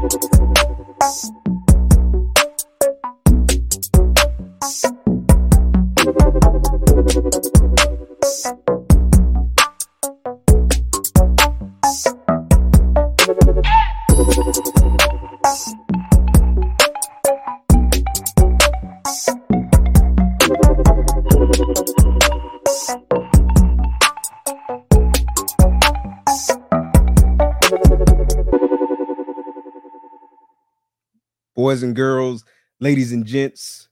you boys and girls, ladies and gents.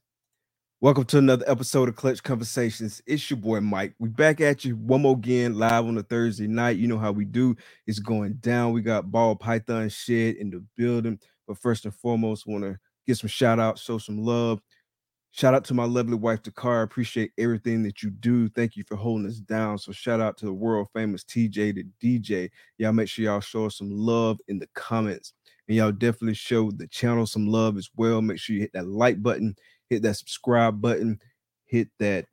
Welcome to another episode of Clutch Conversations. It's your boy Mike. We back at you one more again live on a Thursday night. You know how we do. It's going down. We got Ball Python Shed in the building. But first and foremost, want to give some shout out, show some love. Shout out to my lovely wife, Takara. Appreciate everything that you do. Thank you for holding us down. So shout out to the world famous TJ the DJ. Y'all make sure y'all show us some love in the comments and y'all definitely show the channel some love as well. Make sure you hit that like button, hit that subscribe button, hit that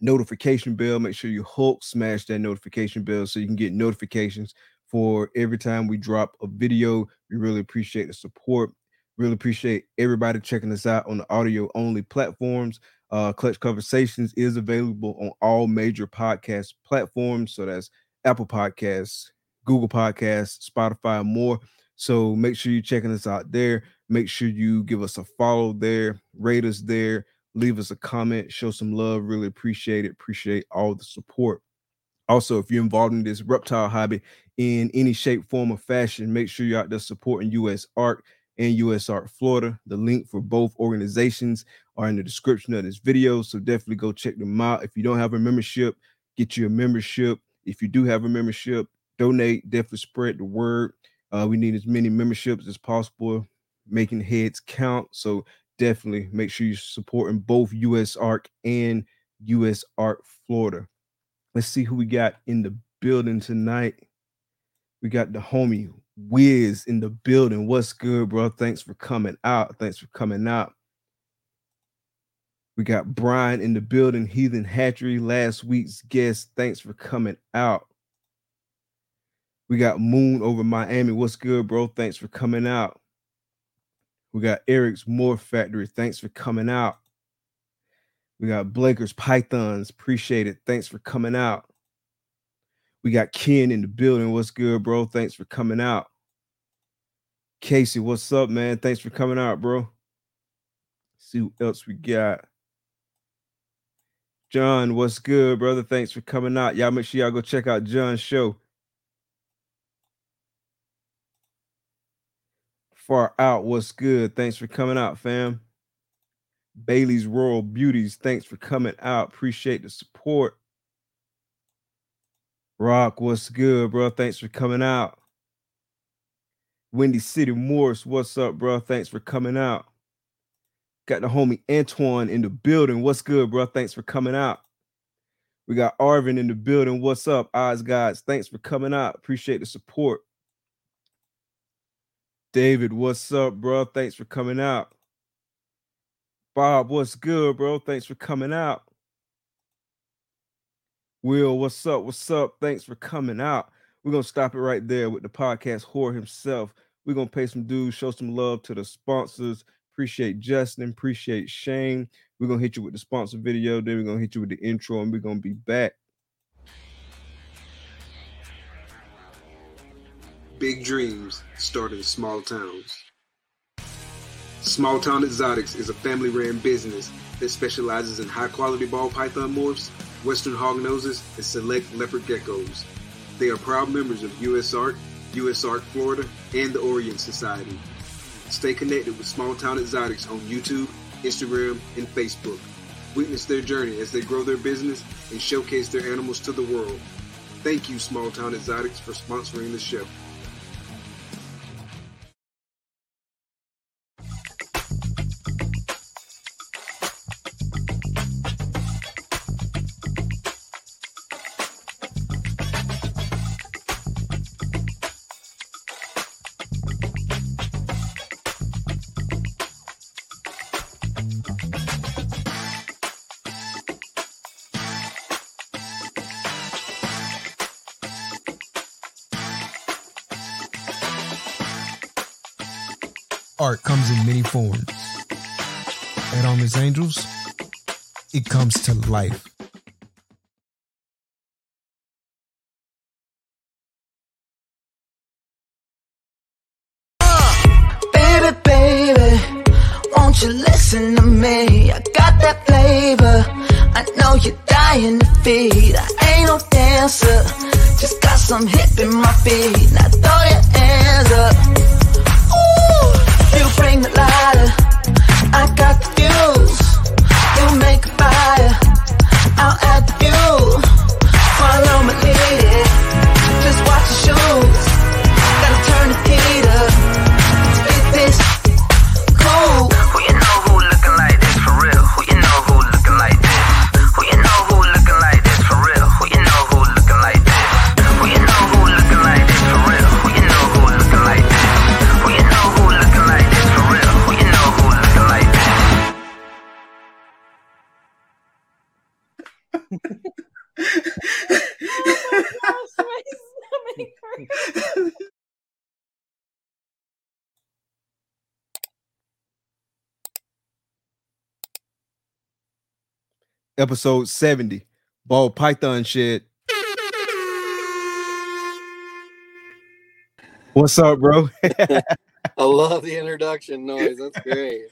notification bell. Make sure you Hulk smash that notification bell so you can get notifications for every time we drop a video. We really appreciate the support. Really appreciate everybody checking us out on the audio only platforms. Uh, Clutch Conversations is available on all major podcast platforms. So that's Apple Podcasts, Google Podcasts, Spotify, more. So make sure you're checking us out there. Make sure you give us a follow there, rate us there, leave us a comment, show some love. Really appreciate it. Appreciate all the support. Also, if you're involved in this reptile hobby in any shape, form, or fashion, make sure you're out there supporting US Art and USARK Florida. The link for both organizations are in the description of this video. So definitely go check them out. If you don't have a membership, get you a membership. If you do have a membership, donate, definitely spread the word. Uh, we need as many memberships as possible, making heads count. So definitely make sure you're supporting both USARK and US Art Florida. Let's see who we got in the building tonight. We got the homie Wiz in the building. What's good, bro? Thanks for coming out. Thanks for coming out. We got Brian in the building, Heathen Hatchery, last week's guest. Thanks for coming out. We got Moon over Miami. What's good, bro? Thanks for coming out. We got Eric's Morph Factory. Thanks for coming out. We got Blaker's Pythons. Appreciate it. Thanks for coming out. We got Ken in the building. What's good, bro? Thanks for coming out. Casey, what's up, man? Thanks for coming out, bro. see what else we got. John, what's good, brother? Thanks for coming out. Y'all make sure y'all go check out John's show. Far out, what's good? Thanks for coming out, fam. Bailey's Royal Beauties, thanks for coming out. Appreciate the support. Rock, what's good, bro? Thanks for coming out. Windy City Morris, what's up, bro? Thanks for coming out. Got the homie Antoine in the building. What's good, bro? Thanks for coming out. We got Arvin in the building. What's up, Eyes Guys? Thanks for coming out. Appreciate the support. David, what's up, bro? Thanks for coming out. Bob, what's good, bro? Thanks for coming out. Will, what's up? What's up? Thanks for coming out. We're gonna stop it right there with the podcast whore himself. We're gonna pay some dues, show some love to the sponsors. Appreciate Justin, appreciate Shane. We're gonna hit you with the sponsor video, then we're gonna hit you with the intro, and we're gonna be back. Big dreams start in small towns. Small Town Xotics is a family ran business that specializes in high quality ball python morphs, western hognoses, and select leopard geckos. They are proud members of USARK, US Art Florida, and the Orient Society. Stay connected with Small Town Xotics on YouTube, Instagram, and Facebook. Witness their journey as they grow their business and showcase their animals to the world. Thank you, Small Town Xotics, for sponsoring the show. And Armless Angels, it comes to life. Baby, baby, won't you listen to me? I got that flavor. I know you're dying to feed. I ain't no dancer, just got some hip in my feet. Now Episode 70, Ball Python Shed. What's up, bro? I love the introduction noise. That's great.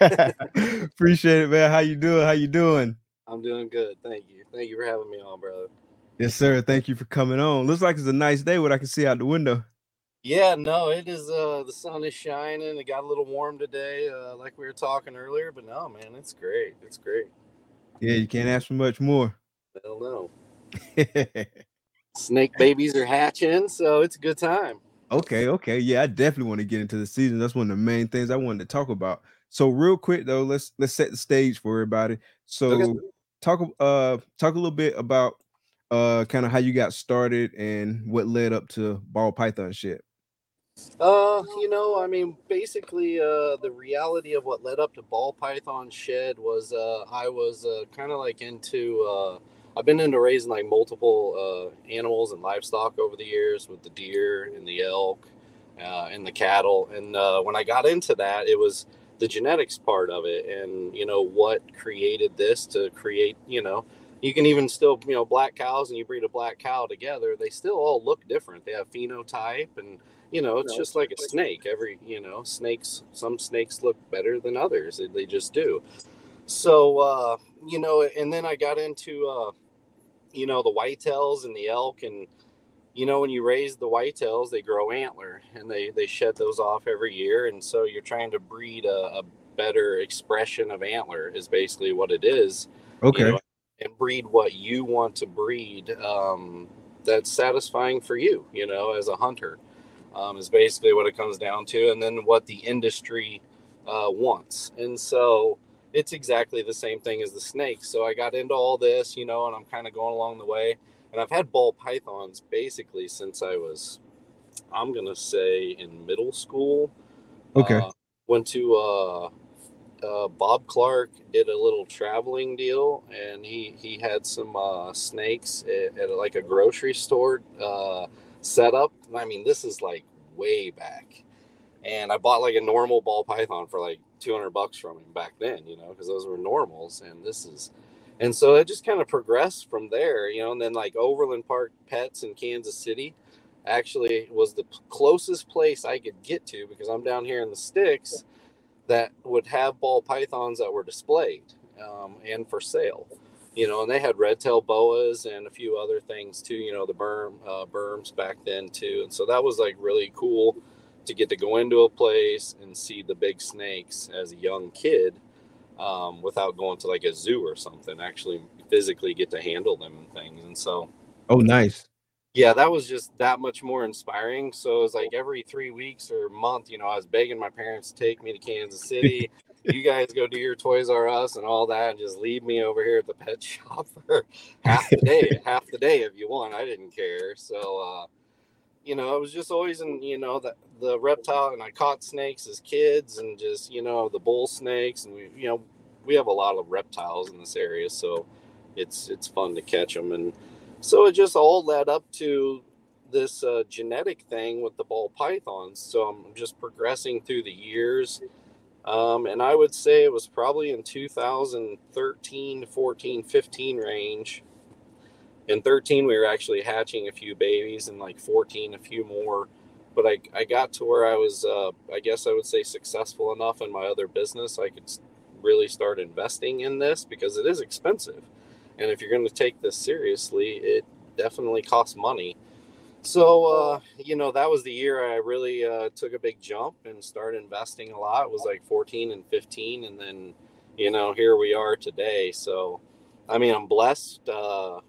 Appreciate it, man. How you doing? How you doing? I'm doing good. Thank you. Thank you for having me on, brother. Yes, sir. Thank you for coming on. Looks like it's a nice day. What I can see out the window. Yeah, no, it is. Uh, the sun is shining. It got a little warm today, uh, like we were talking earlier. But no, man, it's great. It's great. Yeah, you can't ask for much more. Hell no. Snake babies are hatching, so it's a good time. Okay, okay. Yeah, I definitely want to get into the season. That's one of the main things I wanted to talk about. So real quick though, let's let's set the stage for everybody. So Okay. talk uh talk a little bit about uh kind of how you got started and what led up to ball python shed. Uh, you know, I mean, basically, uh, the reality of what led up to Ball Python Shed was uh, I was uh, kind of like into. Uh, I've been into raising like multiple uh, animals and livestock over the years with the deer and the elk uh, and the cattle. And uh, when I got into that, it was the genetics part of it, and you know what created this to create. You know, you can even still you know black cows and you breed a black cow together, they still all look different. They have phenotype and you know it's just like a snake. Every you know snakes some snakes look better than others they- just do. So uh you know and then i got into uh you know the whitetails and the elk and you know when you raise the whitetails they grow antler and they they shed those off every year and so you're trying to breed a, a better expression of antler is basically what it is you Okay. know, and breed what you want to breed um, that's satisfying for you you know as a hunter um, is basically what it comes down to and then what the industry uh, wants and so it's exactly the same thing as the snakes so i got into all this you know and i'm kind of going along the way and i've had ball pythons basically since i was i'm gonna say in middle school Okay. uh, went to uh, uh, Bob Clark did a little traveling deal, and he he had some uh, snakes at, at like a grocery store uh, setup. I mean, this is like way back, and I bought like a normal ball python for like two hundred bucks from him back then, you know, because those were normals, and this is. And so it just kind of progressed from there, you know, and then like Overland Park Pets in Kansas City actually was the closest place I could get to because I'm down here in the sticks that would have ball pythons that were displayed um, and for sale. You know, and they had red tail boas and a few other things too. You know, the berm uh, berms back then too, and so that was like really cool to get to go into a place and see the big snakes as a young kid um, without going to like a zoo or something. Actually, physically get to handle them and things, and so Oh, nice. yeah, that was just that much more inspiring. So it was like every three weeks or month, you know, I was begging my parents to take me to Kansas City. you guys go do your Toys R Us and all that, and just leave me over here at the pet shop for half the day, half the day if you want. I didn't care. So, uh, you know, it was just always in, you know, the, the reptile, and I caught snakes as kids and just, you know, the bull snakes. And we, you know, we have a lot of reptiles in this area. So it's, it's fun to catch them. And, so it just all led up to this uh, genetic thing with the ball pythons. So I'm just progressing through the years. Um, and I would say it was probably in 2013 to 14, 15 range. In 13, we were actually hatching a few babies, and like 14, a few more. But I, I got to where I was, uh, I guess I would say, successful enough in my other business. I could really start investing in this because it is expensive. And if you're going to take this seriously, it definitely costs money. So, uh, you know, that was the year I really uh, took a big jump and started investing a lot. It was like 14 and 15. And then, you know, here we are today. So, I mean, I'm blessed, uh,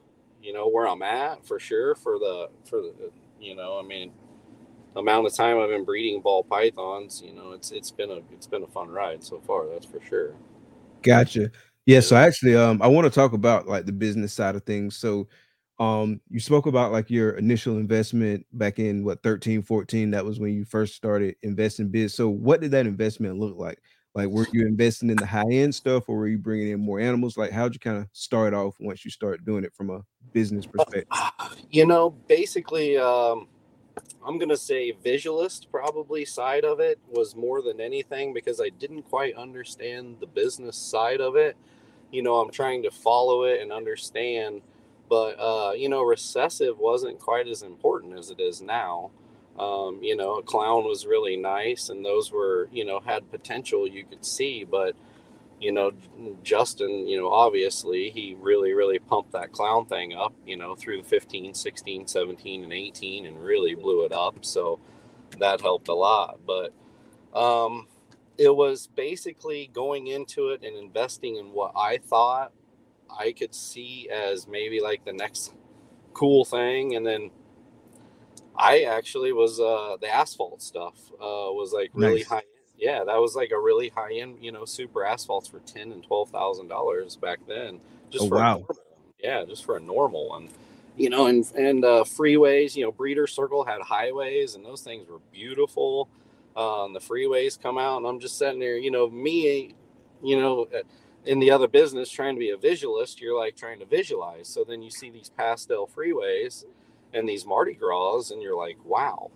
you know, where I'm at for sure for the, for the, you know, I mean, amount of time I've been breeding ball pythons, you know, it's, it's been a, it's been a fun ride so far. That's for sure. Gotcha. Yeah. So actually, um, I want to talk about like the business side of things. So, um you spoke about like your initial investment back in what 13 14 that was when you first started investing biz. So what did that investment look like? Like were you investing in the high end stuff or were you bringing in more animals? Like how'd you kind of start off once you start doing it from a business perspective? you know basically um i'm gonna say visualist probably side of it was more than anything because i didn't quite understand the business side of it. You know i'm trying to follow it and understand but uh, you know, recessive wasn't quite as important as it is now. Um, you know, a clown was really nice, and those were you know had potential you could see, but you know, Justin, you know, obviously he really, really pumped that clown thing up, you know, through 15, 16, 17, and 18 and really blew it up. So that helped a lot. But um, it was basically going into it and investing in what I thought I could see as maybe like the next cool thing. And then I actually was uh the asphalt stuff uh was like really Nice. high yeah, that was like a really high end, you know, super asphalts for ten and twelve thousand dollars back then. Just Oh, for a wow. normal one. yeah, just for a normal one. You know, and and uh freeways, you know, Breeder Circle had highways and those things were beautiful. Uh, and the freeways come out and I'm just sitting there, you know, me, you know, uh, in the other business trying to be a visualist, you're like trying to visualize. So then you see these pastel freeways and these Mardi Gras, and you're like, wow,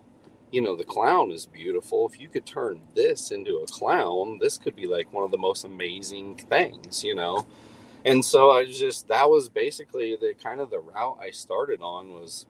you know, the clown is beautiful. If you could turn this into a clown, this could be like one of the most amazing things, you know. And so I just that was basically the kind of the route I started on was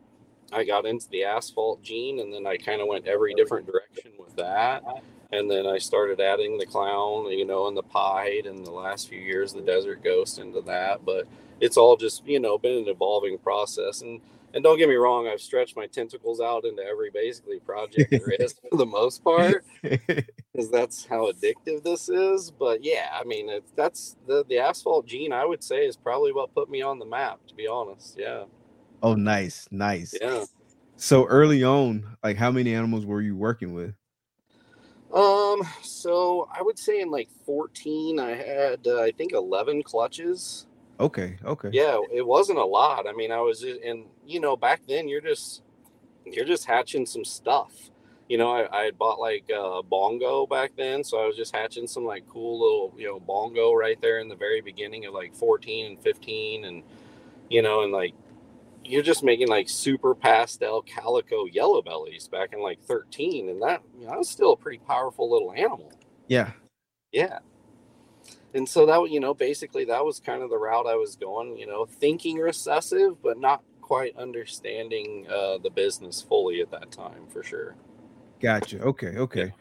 I got into the asphalt gene and then I kind of went every different direction with that. And then I started adding the clown, you know, and the pied and the last few years the desert ghost into that. But it's all just, you know, been an evolving process. And and don't get me wrong, I've stretched my tentacles out into every basically project there is for the most part because that's how addictive this is. But yeah, I mean, it's, that's the the asphalt gene. I would say is probably what put me on the map. To be honest, yeah, oh nice nice yeah. so early on like how many animals were you working with Um, so I would say in like 14, I had uh, I think 11 clutches. okay okay Yeah, it wasn't a lot. I mean, I was and you know, back then you're just you're just hatching some stuff. You know, I, I had bought like a bongo back then, so I was just hatching some like cool little you know bongo right there in the very beginning of like 14 and 15, and you know, and like you're just making like super pastel calico yellow bellies back in like 13, and that you know, that was still a pretty powerful little animal. yeah Yeah. And so that, you know, basically that was kind of the route I was going, you know, thinking recessive, but not quite understanding uh, the business fully at that time for sure. Gotcha. Okay. Okay.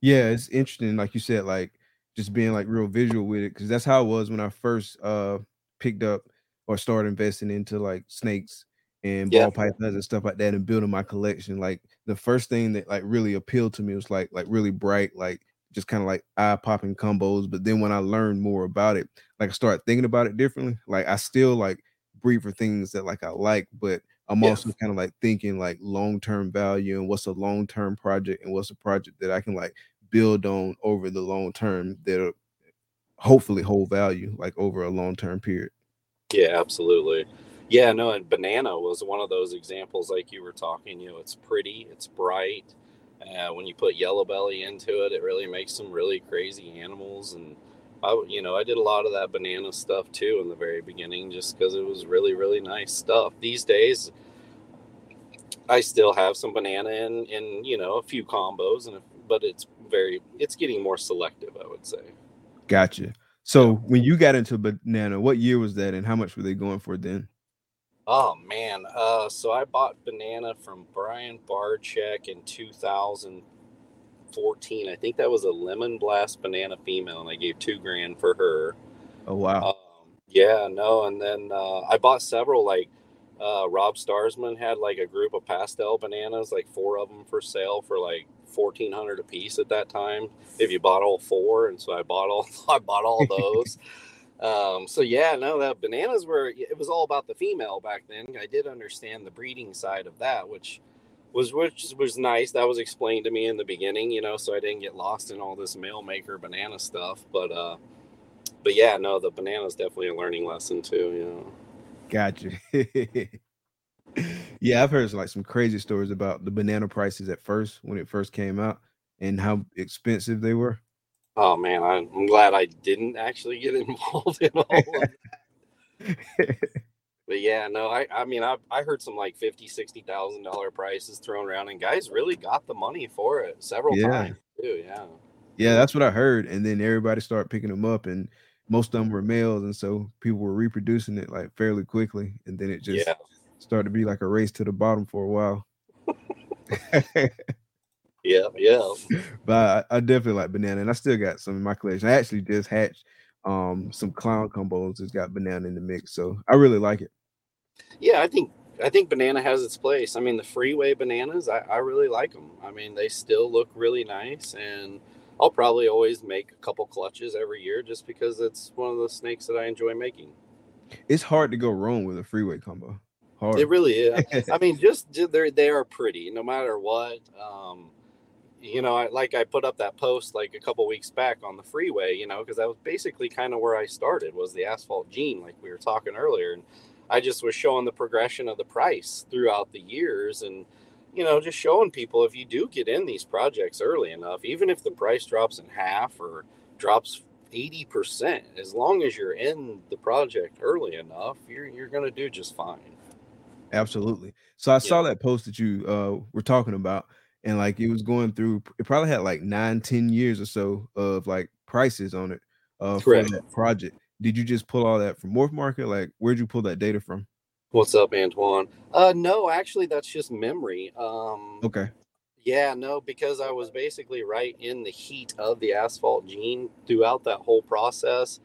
Yeah, it's interesting. Like you said, like just being like real visual with it, because that's how it was when I first uh picked up or started investing into like snakes and Yeah. ball pythons and stuff like that and building my collection. Like the first thing that like really appealed to me was like like really bright, like just kind of like eye popping combos. But then when I learned more about it, like I started thinking about it differently. Like I still like breed for things that like I like, but I'm Yeah. also kind of like thinking like long term value and what's a long term project and what's a project that I can like build on over the long term that'll hopefully hold value like over a long term period. Yeah, absolutely. Yeah, no, and banana was one of those examples like you were talking, you know, it's pretty, it's bright. Uh, when you put yellow belly into it, it really makes some really crazy animals. And I, you know, I did a lot of that banana stuff too in the very beginning, just because it was really, really nice stuff. These days, I still have some banana in in you know a few combos, and but it's very it's getting more selective, I would say. Gotcha. So when you got into banana, what year was that, and how much were they going for then? Oh man, uh, so I bought banana from Brian Barczyk in 2014. I think that was a lemon blast banana female, and I gave two grand for her. Oh wow. Um, yeah, no, and then uh, I bought several. Like uh, Rob Starsman had like a group of pastel bananas, like four of them for sale for like fourteen hundred a piece at that time. If you bought all four, and so I bought all I bought all those. Um, so yeah, no, that bananas were it was all about the female back then. I did understand the breeding side of that, which was which was nice. That was explained to me in the beginning, you know, so I didn't get lost in all this male maker banana stuff. But uh, but yeah, no, the banana is definitely a learning lesson too. You know. Gotcha. yeah, I've heard like some crazy stories about the banana prices at first when it first came out and how expensive they were. Oh man, I'm glad I didn't actually get involved in all of that. but yeah, no, I I mean I I heard some like fifty, sixty thousand dollar prices thrown around and guys really got the money for it several Yeah. times too. Yeah. Yeah, that's what I heard. And then everybody started picking them up, and most of them were males, and so people were reproducing it like fairly quickly. And then it just Yeah. started to be like a race to the bottom for a while. Yeah, yeah. but I, I definitely like banana, and I still got some in my collection. I actually just hatched um some clown combos that's got banana in the mix, so I really like it. Yeah, I think I think banana has its place. I mean, the freeway bananas, I, I really like them. I mean, they still look really nice, and I'll probably always make a couple clutches every year just because it's one of the snakes that I enjoy making. It's hard to go wrong with a freeway combo. Hard. It really is. I mean, just they they are pretty no matter what. Um, you know, I, like I put up that post like a couple weeks back on the freeway, you know, because that was basically kind of where I started was the asphalt gene, like we were talking earlier, and I just was showing the progression of the price throughout the years, and you know, just showing people if you do get in these projects early enough, even if the price drops in half or drops eighty percent, as long as you're in the project early enough, you're you're gonna do just fine. Absolutely. So I saw that post that you uh were talking about, and like it was going through. It probably had like nine, ten years or so of like prices on it uh for that project. Did you just pull all that from Morph Market? Like, where'd you pull that data from? What's up, Antoine? Uh, no, actually, that's just memory. Um, Okay. yeah, no, because I was basically right in the heat of the asphalt gene throughout that whole process.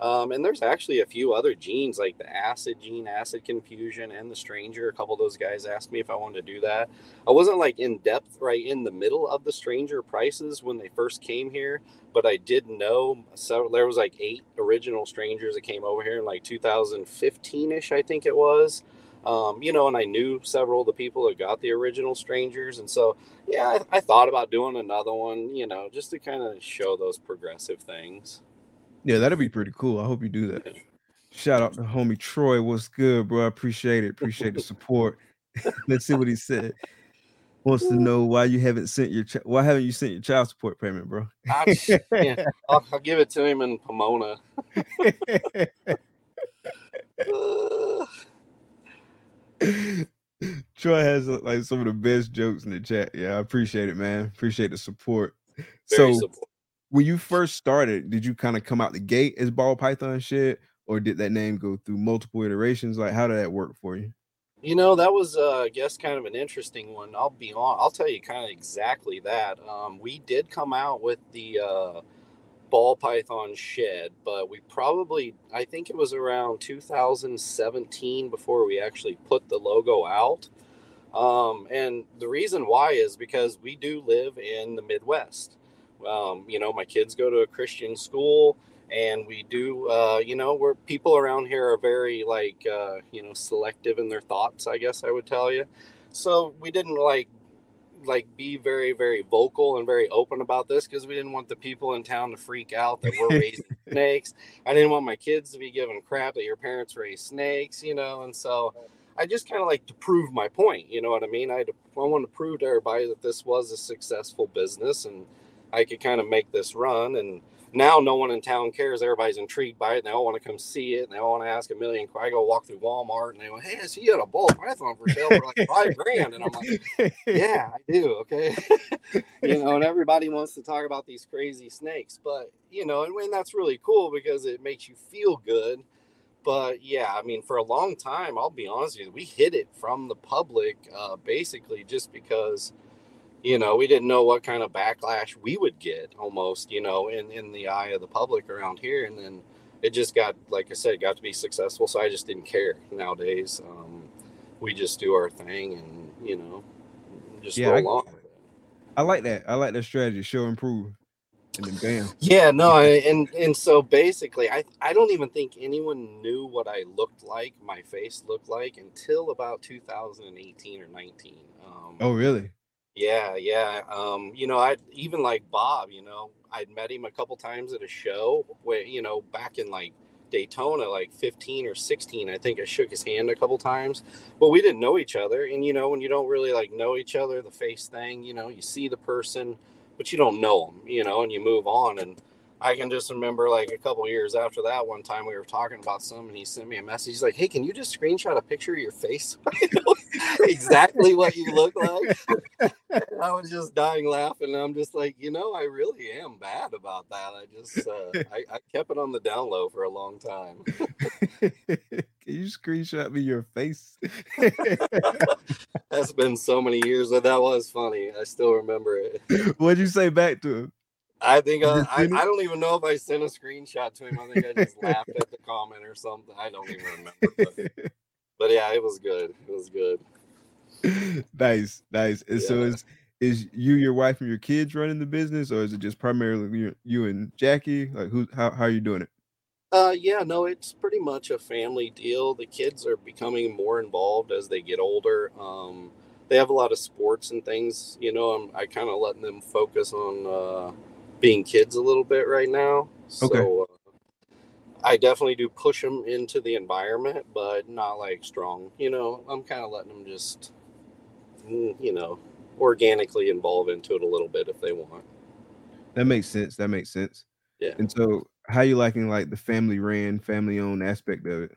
Um, and there's actually a few other genes like the acid gene, acid confusion, and the stranger. A couple of those guys asked me if I wanted to do that. I wasn't like in depth right in the middle of the stranger prices when they first came here, but I did know so there was like eight original strangers that came over here in like 2015 ish, I think it was. Um, you know, and I knew several of the people that got the original strangers, and so yeah, I, I thought about doing another one, you know, just to kind of show those progressive things. Yeah, that'd be pretty cool. I hope you do that. Shout out to homie Troy. What's good, bro? I appreciate it. Appreciate the support. Let's see what he said. Wants to know why you haven't sent your chi- why haven't you sent your child support payment, bro? I, yeah, I'll, I'll give it to him in Pomona. Troy has like some of the best jokes in the chat. Yeah, I appreciate it, man. Appreciate the support. very so supportive. When you first started, did you kind of come out the gate as ball python shed, or did that name go through multiple iterations? Like, how did that work for you? You know, that was, uh, I guess, kind of an interesting one. I'll be on. I'll tell you kind of exactly that. Um, we did come out with the uh, ball python shed, but we probably, I think it was around 2017 before we actually put the logo out. Um, and the reason why is because we do live in the Midwest. Um, you know, my kids go to a Christian school, and we do, uh, you know, where people around here are very like, uh, you know, selective in their thoughts. I guess I would tell you. So we didn't like like be very very vocal and very open about this because we didn't want the people in town to freak out that we're raising snakes i didn't want my kids to be given crap that your parents raise snakes you know and so i just kind of like to prove my point you know what i mean i, I want to prove to everybody that this was a successful business and i could kind of make this run and now no one in town cares. Everybody's intrigued by it. And they all want to come see it. And they all want to ask a million. I go walk through Walmart and they go, "Hey, I see you had a ball python for sale for like five grand." And I'm like, "Yeah, I do." Okay, you know. And everybody wants to talk about these crazy snakes, but you know, and, and that's really cool because it makes you feel good. But yeah, I mean, for a long time, I'll be honest with you, we hid it from the public, uh, basically just because you know, we didn't know what kind of backlash we would get almost, you know, in, in the eye of the public around here. And then it just got, like I said, got to be successful. So I just didn't care nowadays. Um, we just do our thing and, you know, just Yeah, roll I- along. I like that. I like that strategy. Show and prove. And then bam. Yeah, no, I- and and so basically, I I don't even think anyone knew what I looked like, my face looked like, until about 2018 or 19. Um, Oh, really? Yeah, yeah. Um, you know, I even like Bob, you know, I'd met him a couple times at a show where, you know, back in like Daytona, like 15 or 16, I think I shook his hand a couple times, but we didn't know each other. And, you know, when you don't really like know each other, the face thing, you know, you see the person, but you don't know them, you know, and you move on. And I can just remember like a couple years after that, one time we were talking about some and he sent me a message. He's like, Hey, can you just screenshot a picture of your face? exactly what you look like. I was just dying laughing. I'm just like, you know, I really am bad about that. I just, uh, I, I kept it on the down low for a long time. Can you screenshot me your face? That's been so many years, but that was funny. I still remember it. What'd you say back to him? I think uh, I. I don't even know if I sent a screenshot to him. I think I just laughed at the comment or something. I don't even remember. But, but yeah, it was good. It was good. nice, nice. And so is is you, your wife, and your kids running the business, or is it just primarily you, you and Jackie? Like who? How how are you doing it? Uh, yeah, no, it's pretty much a family deal. The kids are becoming more involved as they get older. Um, they have a lot of sports and things. You know, I'm I kind of letting them focus on uh, being kids a little bit right now. Okay. So uh, I definitely do push them into the environment, but not like strong. You know, I'm kind of letting them just, mm, you know, organically involve into it a little bit if they want. That makes sense. That makes sense. Yeah. And so, how you liking like the family ran, family owned aspect of it?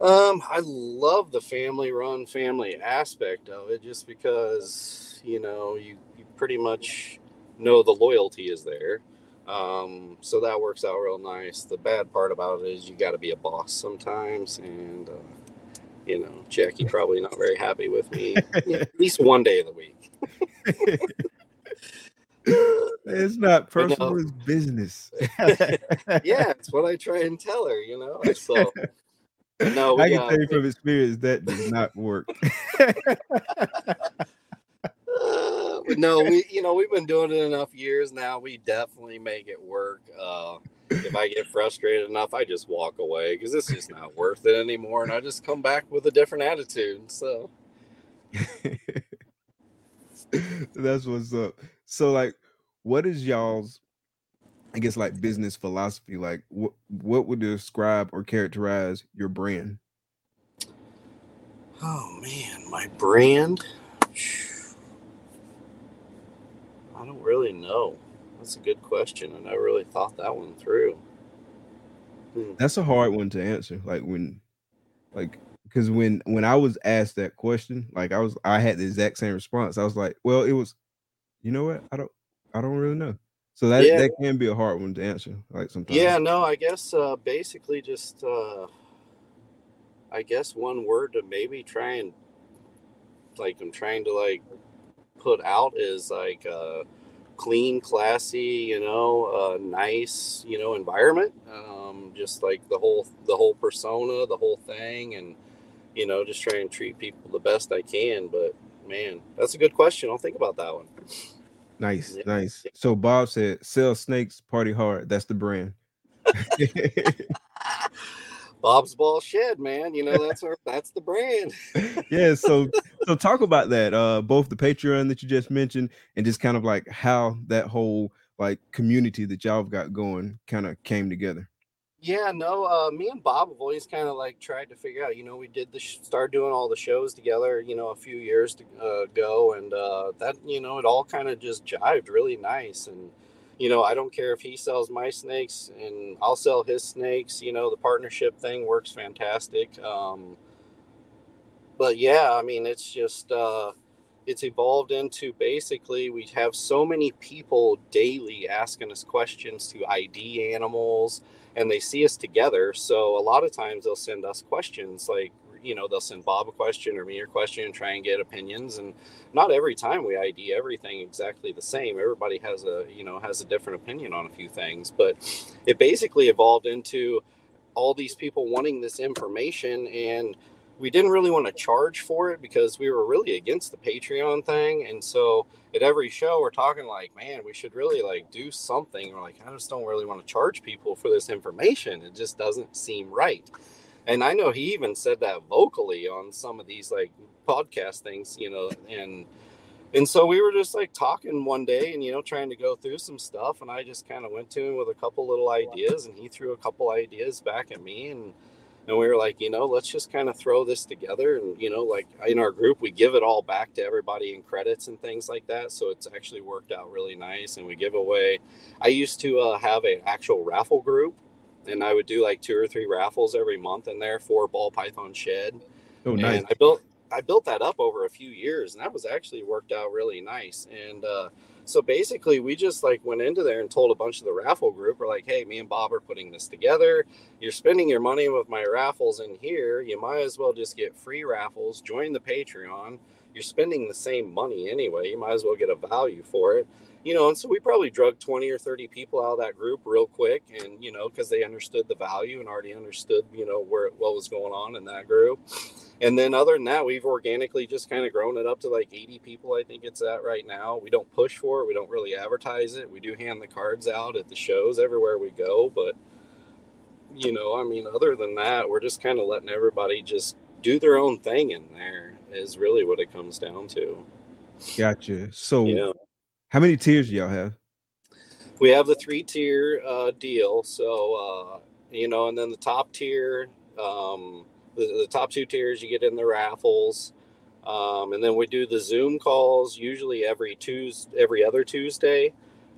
Um, I love the family run, family aspect of it just because, you know, you, you pretty much know the loyalty is there. Um, so that works out real nice. The bad part about it is you got to be a boss sometimes. And, uh, you know, Jackie probably not very happy with me yeah, at least one day of the week. It's not But no. personal, it's business. yeah, it's what I try and tell her, you know. So no, we, I can tell you from experience that does not work. But no, we you know we've been doing it enough years now. We definitely make it work. Uh, if I get frustrated enough, I just walk away because it's just not worth it anymore, and I just come back with a different attitude. So That's what's up. So, like, what is y'all's, I guess, like business philosophy? Like, what what would describe or characterize your brand? Oh man, my brand. I don't really know. That's a good question. And I never really thought that one through. Hmm. That's a hard one to answer. Like when, like, because when when I was asked that question, like I was, I had the exact same response. I was like, well, it was, you know what? I don't, I don't really know. So that Yeah. that can be a hard one to answer. Like sometimes. Yeah, no, I guess uh, basically just, uh, I guess one word to maybe try and, like, I'm trying to like put out is like uh, clean, classy, you know, uh, nice, you know, environment. Um, just like the whole the whole persona, the whole thing, and you know, just try and treat people the best I can. But man, that's a good question. I'll think about that one. Nice, Yeah. nice. So Bob said, "Sell snakes, party hard." That's the brand. Bob's Ball Shed, man. You know, that's our that's the brand. yeah. So so talk about that. Uh, both the Patreon that you just mentioned, and just kind of like how that whole like community that y'all have got going kind of came together. Yeah, no, uh, me and Bob have always kind of like tried to figure out. You know, we did the sh- start doing all the shows together. You know, a few years to, uh, ago, and uh, that you know it all kind of just jived really nice. And you know, I don't care if he sells my snakes and I'll sell his snakes. You know, the partnership thing works fantastic. Um, but yeah, I mean, it's just uh, it's evolved into basically we have so many people daily asking us questions to ID animals, and they see us together. So a lot of times they'll send us questions like you know they'll send bob a question or me a question and try and get opinions and not every time we id everything exactly the same. Everybody has a you know has a different opinion on a few things but it basically evolved into all these people wanting this information and we didn't really want to charge for it because we were really against the patreon thing and so at every show we're talking like man we should really like do something. We're like i just don't really want to charge people for this information. It just doesn't seem right and I know he even said that vocally on some of these like podcast things, you know, and and so we were just like talking one day and you know trying to go through some stuff and I just kind of went to him with a couple little ideas and he threw a couple ideas back at me and and we were like, you know, let's just kind of throw this together and you know, like in our group we give it all back to everybody in credits and things like that, so it's actually worked out really nice and we give away I used to uh, have an actual raffle group and I would do like two or three raffles every month in there for ball python shed. Oh, nice. And I built I built that up over a few years, and that was actually worked out really nice. And uh, so basically, we just like went into there and told a bunch of the raffle group, we're like, "Hey, me and Bob are putting this together. You're spending your money with my raffles in here. You might as well just get free raffles. Join the Patreon. You're spending the same money anyway. You might as well get a value for it." You know, and so we probably drug 20 or 30 people out of that group real quick. And, you know, because they understood the value and already understood, you know, where what was going on in that group. And then other than that, we've organically just kind of grown it up to like 80 people, I think it's at right now. We don't push for it, we don't really advertise it. We do hand the cards out at the shows everywhere we go. But, you know, I mean, other than that, we're just kind of letting everybody just do their own thing in there, is really what it comes down to. Gotcha. So, Yeah. How many tiers do y'all have? we have the three tier uh, deal. So uh, you know, and then the top tier, um, the, the top two tiers, you get in the raffles, um, and then we do the Zoom calls usually every Tuesday, every other Tuesday.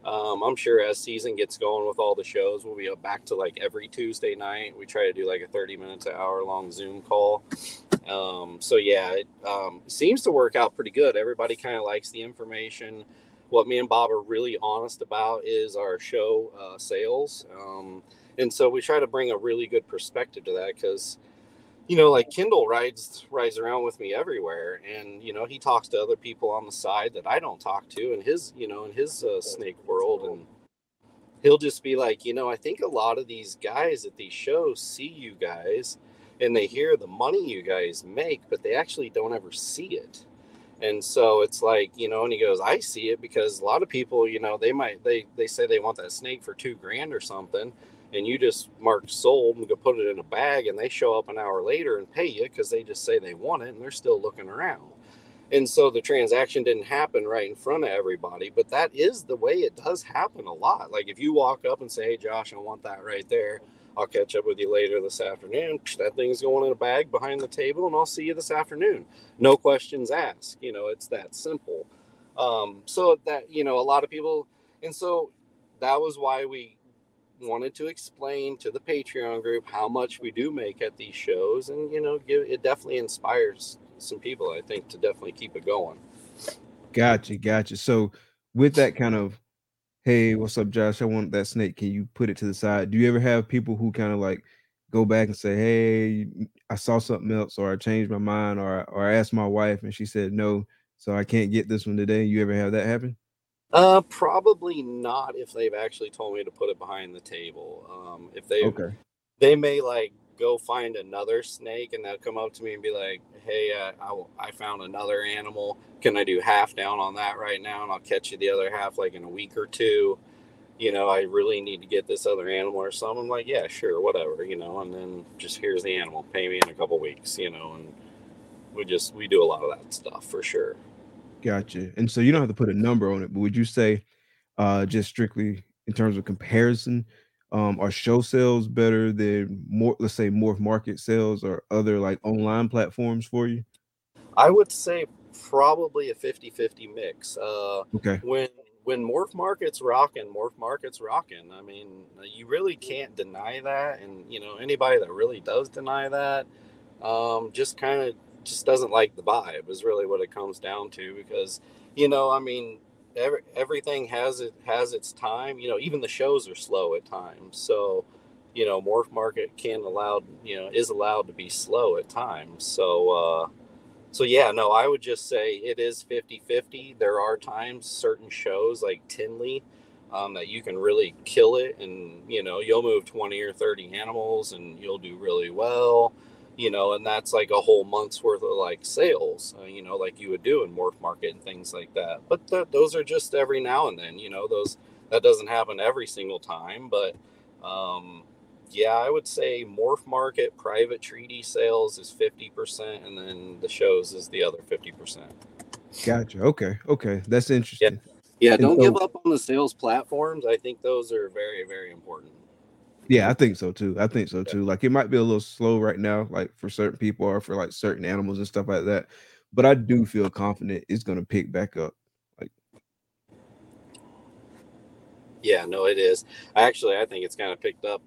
Um, I'm sure as season gets going with all the shows, we'll be back to like every Tuesday night. We try to do like a 30 minutes an hour long Zoom call. Um, so yeah, it um, seems to work out pretty good. Everybody kind of likes the information what me and Bob are really honest about is our show uh, sales. Um, and so we try to bring a really good perspective to that because, you know, like Kindle rides rides around with me everywhere, and you know he talks to other people on the side that I don't talk to in his, you know, in his uh, snake world, and he'll just be like, you know, I think a lot of these guys at these shows see you guys, and they hear the money you guys make, but they actually don't ever see it and so it's like you know and he goes i see it because a lot of people you know they might they they say they want that snake for two grand or something and you just mark sold and go put it in a bag and they show up an hour later and pay you because they just say they want it and they're still looking around. And so the transaction didn't happen right in front of everybody but that is the way it does happen a lot. Like if you walk up and say hey josh i want that right there I'll catch up with you later this afternoon. That thing's going in a bag behind the table, and I'll see you this afternoon. No questions asked. You know, it's that simple. Um, so that you know, a lot of people, and so that was why we wanted to explain to the Patreon group how much we do make at these shows, and you know, give it definitely inspires some people. I think to definitely keep it going. Gotcha, gotcha. So with that kind of, hey, what's up, Josh? I want that snake. Can you put it to the side? Do you ever have people who kind of like go back and say, hey, I saw something else, or I changed my mind, or or I asked my wife and she said no, so I can't get this one today. You ever have that happen? Uh, probably not if they've actually told me to put it behind the table. Um, if they Okay. they may like go find another snake and they'll come up to me and be like, "Hey, uh, I, I found another animal. Can I do half down on that right now, and I'll catch you the other half like in a week or two? You know, I really need to get this other animal or something." I'm like, "Yeah, sure, whatever." You know, and then just here's the animal. Pay me in a couple weeks. You know, and we just we do a lot of that stuff for sure. Gotcha. And so you don't have to put a number on it, but would you say, uh, just strictly in terms of comparison, um, are show sales better than more, let's say, morph market sales or other like online platforms for you? I would say probably a 50-50 mix. Uh, Okay. when when morph market's rocking, morph market's rocking. I mean, you really can't deny that, and you know anybody that really does deny that, um, just kind of just doesn't like the vibe. Is really what it comes down to because you know, I mean, every, everything has it has its time. You know, even the shows are slow at times, so you know, morph market can allowed you know is allowed to be slow at times. So. uh so yeah no i would just say it is 50-50 there are times certain shows like tinley um, that you can really kill it and you know you'll move 20 or 30 animals and you'll do really well you know and that's like a whole month's worth of like sales uh, you know like you would do in morph market and things like that but th- those are just every now and then you know those that doesn't happen every single time but um yeah, I would say morph market private treaty sales is 50%, and then the shows is the other 50%. Gotcha. Okay. Okay. That's interesting. Yeah, And don't so- give up on the sales platforms. I think those are very, very important. Yeah, I think so too. I think so too. Like it might be a little slow right now, like for certain people or for like certain animals and stuff like that. But I do feel confident it's gonna pick back up. Like Yeah, no, it is. Actually, I think it's kind of picked up.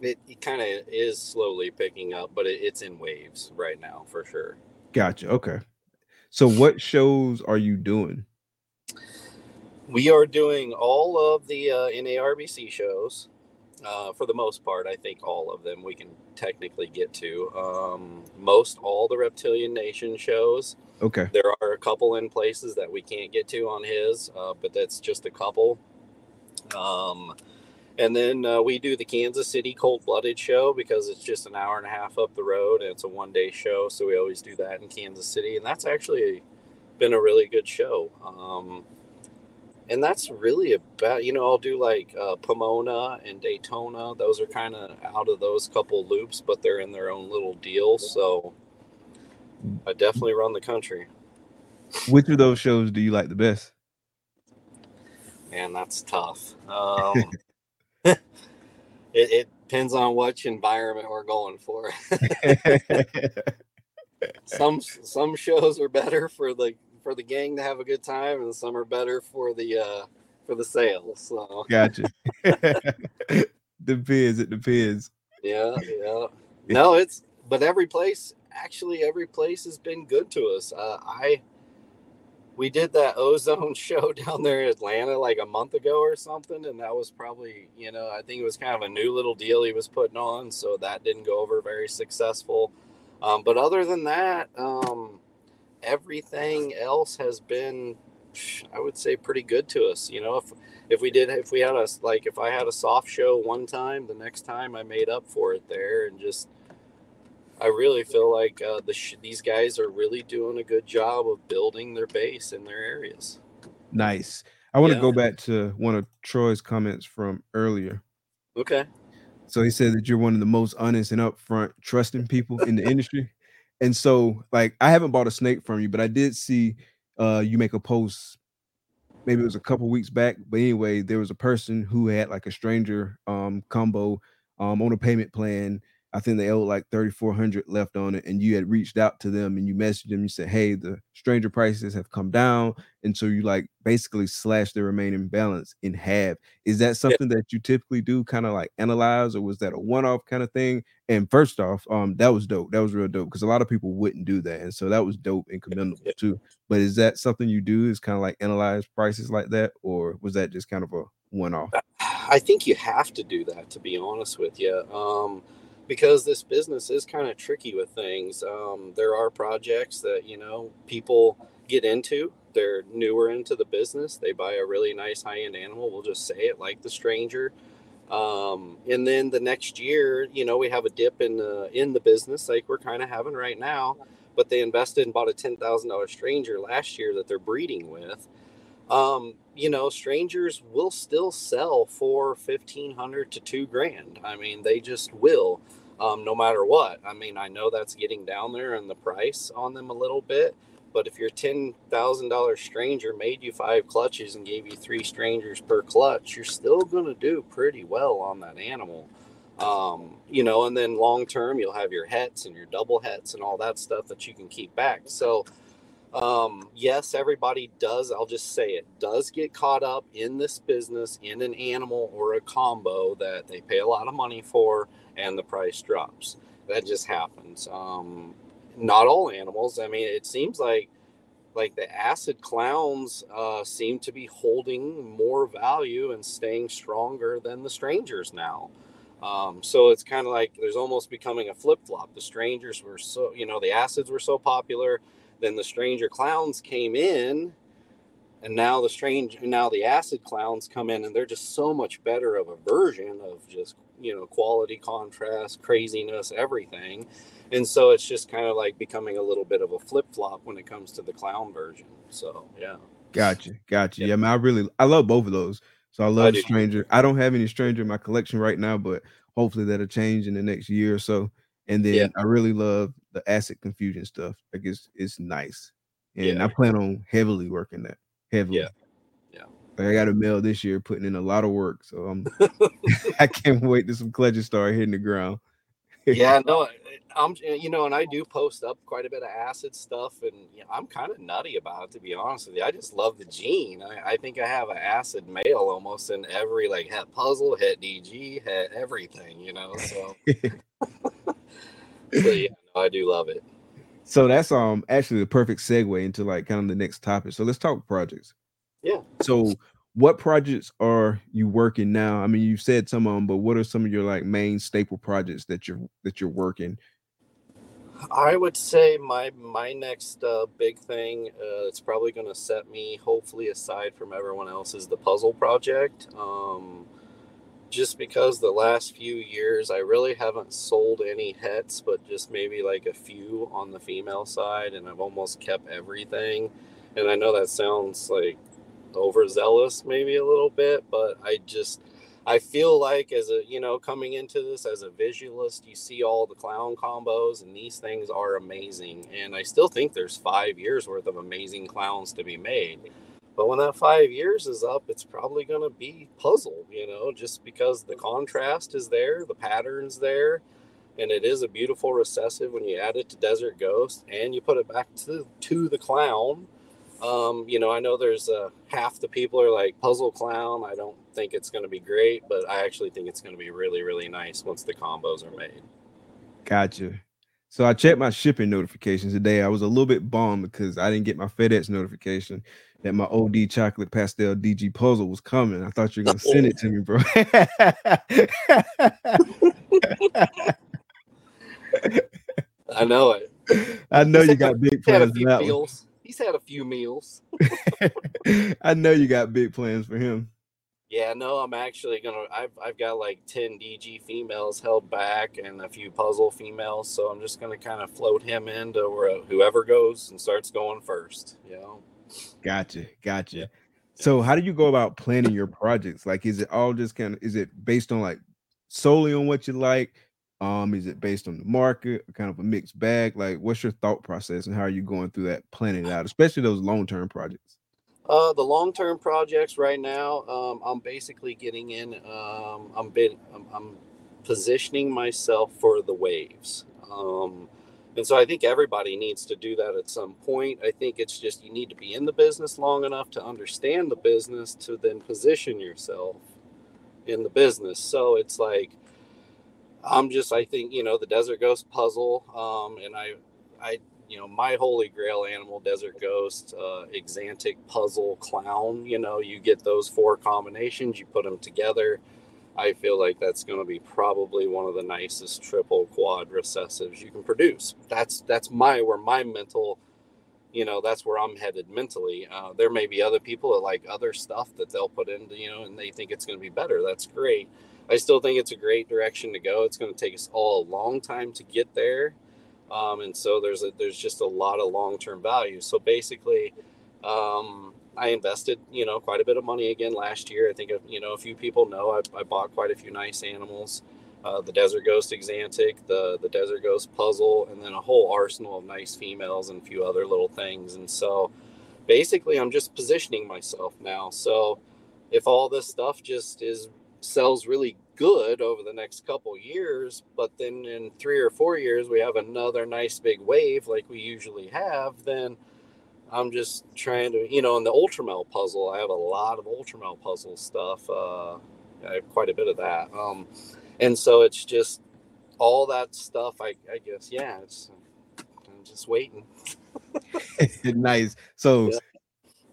It, it kind of is slowly picking up, but it, it's in waves right now for sure. Gotcha. Okay. So what shows are you doing? We are doing all of the uh, NARBC shows. Uh, for the most part, I think all of them we can technically get to. Um, most all the Reptilian Nation shows. Okay. There are a couple in places that we can't get to on his, uh, but that's just a couple. Um, and then uh, we do the Kansas City Cold Blooded show because it's just an hour and a half up the road and it's a one day show. So we always do that in Kansas City. And that's actually been a really good show. Um, and that's really about, you know, I'll do like uh, Pomona and Daytona. Those are kind of out of those couple loops, but they're in their own little deal. So I definitely run the country. Which of those shows do you like the best? Man, that's tough. Um, it, it depends on which environment we're going for. some some shows are better for the for the gang to have a good time, and some are better for the uh, for the sales. So gotcha. depends. It depends. yeah, yeah. No, it's but every place actually every place has been good to us. Uh, I we did that ozone show down there in Atlanta like a month ago or something, and that was probably you know I think it was kind of a new little deal he was putting on, so that didn't go over very successful. Um, but other than that, um, everything else has been, I would say, pretty good to us. You know, if if we did, if we had a like, if I had a soft show one time, the next time I made up for it there, and just, I really feel like uh, the sh- these guys are really doing a good job of building their base in their areas. Nice. I want to Yeah. go back to one of Troy's comments from earlier. Okay. So he said that you're one of the most honest and upfront, trusting people in the industry. And so, like, I haven't bought a snake from you, but I did see uh you make a post. Maybe it was a couple weeks back, but anyway, there was a person who had like a stranger um combo um on a payment plan. I think they owed like 3400 left on it, and you had reached out to them and you messaged them. You said, Hey, the stranger prices have come down. And so you like basically slashed the remaining balance in half. Is that something that you typically do, kind of like analyze, or was that a one-off kind of thing? And first off, um, that was dope. That was real dope because a lot of people wouldn't do that, and so that was dope and commendable Yeah. too. But is that something you do? Is kind of like analyze prices like that, or was that just kind of a one-off? I think you have to do that to be honest with you, um, because this business is kind of tricky with things. Um, there are projects that you know people get into. They're newer into the business. They buy a really nice high-end animal. We'll just say it, like the stranger. Um, and then the next year, you know, we have a dip in the in the business, like we're kind of having right now. But they invested and bought a ten thousand dollar stranger last year that they're breeding with um, you know, strangers will still sell for fifteen hundred to two grand. I mean, they just will, um, no matter what. I mean, I know that's getting down there in the price on them a little bit, but if your ten thousand dollar stranger made you five clutches and gave you three strangers per clutch, you're still gonna do pretty well on that animal. Um, you know, and then long term, you'll have your hets and your double hets and all that stuff that you can keep back. So um, yes, everybody does. I'll just say it does get caught up in this business in an animal or a combo that they pay a lot of money for, and the price drops. That just happens. Um, not all animals. I mean, it seems like like the acid clowns uh, seem to be holding more value and staying stronger than the strangers now. Um, so it's kind of like there's almost becoming a flip flop. The strangers were so, you know, the acids were so popular. Then the stranger clowns came in, and now the strange, and now the acid clowns come in, and they're just so much better of a version of just, you know, quality, contrast, craziness, everything and so it's just kind of like becoming a little bit of a flip flop when it comes to the clown version. So yeah. Gotcha, gotcha. Yeah, I mean, I really I love both of those. So I love I Stranger. I don't have any Stranger in my collection right now, but hopefully that'll change in the next year or so. And then Yeah. I really love the acid confusion stuff. Like it's it's nice, and Yeah. I plan on heavily working that heavily. Yeah. Yeah. Like I got a male this year, putting in a lot of work. So I'm I can't wait to some clutches start hitting the ground. yeah, no, I'm eh, you know, and I do post up quite a bit of acid stuff, and yeah, I'm kind of nutty about it to be honest with you. I just love the gene. I, I think I have an acid male almost in every like het puzzle, het DG, het everything, you know. So, so yeah, I do love it. So that's um actually the perfect segue into like kind of the next topic. So let's talk projects. Yeah. So what projects are you working now? I mean, you've said some of them, but what are some of your like main staple projects that you're that you're working? I would say my my next uh, big thing uh, it's probably going to set me hopefully aside from everyone else is the puzzle project. Um, just because the last few years I really haven't sold any hets, but just maybe like a few on the female side, and I've almost kept everything. And I know that sounds like overzealous, maybe a little bit, but I just I feel like as a you know coming into this as a visualist, you see all the clown combos, and these things are amazing. And I still think there's five years worth of amazing clowns to be made. But when that five years is up, it's probably going to be puzzle, you know, just because the contrast is there, the patterns there, and it is a beautiful recessive when you add it to Desert Ghost and you put it back to to the clown. Um, you know, I know there's uh, half the people are like puzzle clown. I don't think it's going to be great, but I actually think it's going to be really, really nice once the combos are made. Gotcha. So I checked my shipping notifications today. I was a little bit bummed because I didn't get my FedEx notification that my OD chocolate pastel DG puzzle was coming. I thought you were gonna send it to me, bro. I know it. I know He's you got big He's had a plans for few that one. meals. He's had a few meals. I know you got big plans for him. Yeah, no, I'm actually gonna. I've I've got like ten DG females held back and a few puzzle females, so I'm just gonna kind of float him into where whoever goes and starts going first. You know. Gotcha, gotcha. So how do you go about planning your projects? Like, is it all just kind of is it based on like solely on what you like? Um, is it based on the market, kind of a mixed bag? Like, what's your thought process and how are you going through that planning it out, especially those long-term projects? Uh, the long-term projects right now, um, I'm basically getting in. Um, I'm been, I'm, I'm positioning myself for the waves, um, and so I think everybody needs to do that at some point. I think it's just you need to be in the business long enough to understand the business to then position yourself in the business. So it's like I'm just, I think, you know, the Desert Ghost puzzle, um, and I, I you know my holy grail animal desert ghost uh axanthic puzzle clown you know you get those four combinations you put them together i feel like that's going to be probably one of the nicest triple quad recessives you can produce. That's that's my where my mental you know that's where i'm headed mentally. Uh, there may be other people that like other stuff that they'll put into you know and they think it's going to be better. That's great. I still think it's a great direction to go. It's going to take us all a long time to get there. Um, and so there's a there's just a lot of long term value. So basically, um, I invested you know quite a bit of money again last year. I think you know a few people know I, I bought quite a few nice animals, uh, the Desert Ghost Axanthic, the the Desert Ghost Puzzle, and then a whole arsenal of nice females and a few other little things. And so basically, I'm just positioning myself now. So if all this stuff just is sells really good over the next couple years, but then in three or four years we have another nice big wave like we usually have, then I'm just trying to, you know, in the Ultramel puzzle, I have a lot of Ultramel puzzle stuff. Uh, I have quite a bit of that. Um, and so it's just all that stuff. I, I guess, yeah, it's I'm just waiting. nice. So Yeah.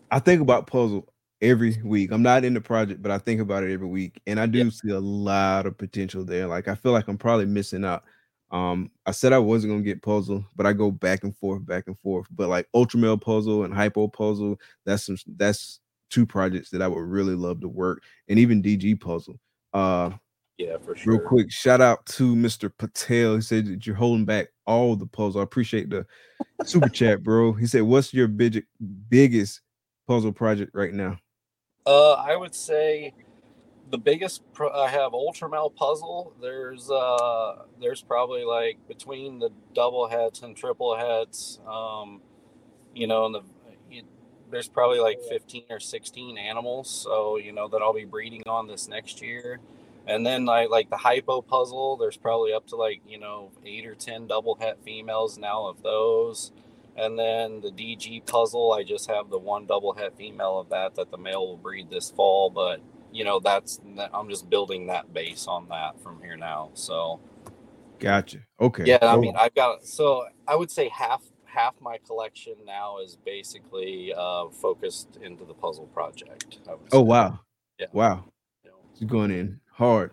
I think about puzzle every week. I'm not in the project, but I think about it every week, and I do Yeah. see a lot of potential there. Like I feel like I'm probably missing out. Um, I said I wasn't gonna get puzzle, but I go back and forth, back and forth. But like Ultramel puzzle and Hypo puzzle, that's some that's two projects that I would really love to work, and even DG puzzle. Uh, Yeah, for sure. real quick, shout out to Mr. Patel. He said that you're holding back all the puzzle. I appreciate the super chat, bro. He said, "What's your big, biggest puzzle project right now?" Uh, I would say the biggest pro- I have Ultramel puzzle. There's uh, there's probably like between the double hets and triple hets, um, you know, and the you, there's probably like 15 or 16 animals. So you know that I'll be breeding on this next year. And then like like the hypo puzzle, there's probably up to like you know eight or ten double het females now of those. And then the DG puzzle, I just have the one double het female of that that the male will breed this fall. But you know that's I'm just building that base on that from here now. So Gotcha. Okay. yeah, I mean I've got so I would say half half my collection now is basically uh, focused into the puzzle project. Oh wow, Yeah. wow, You know. it's going in hard.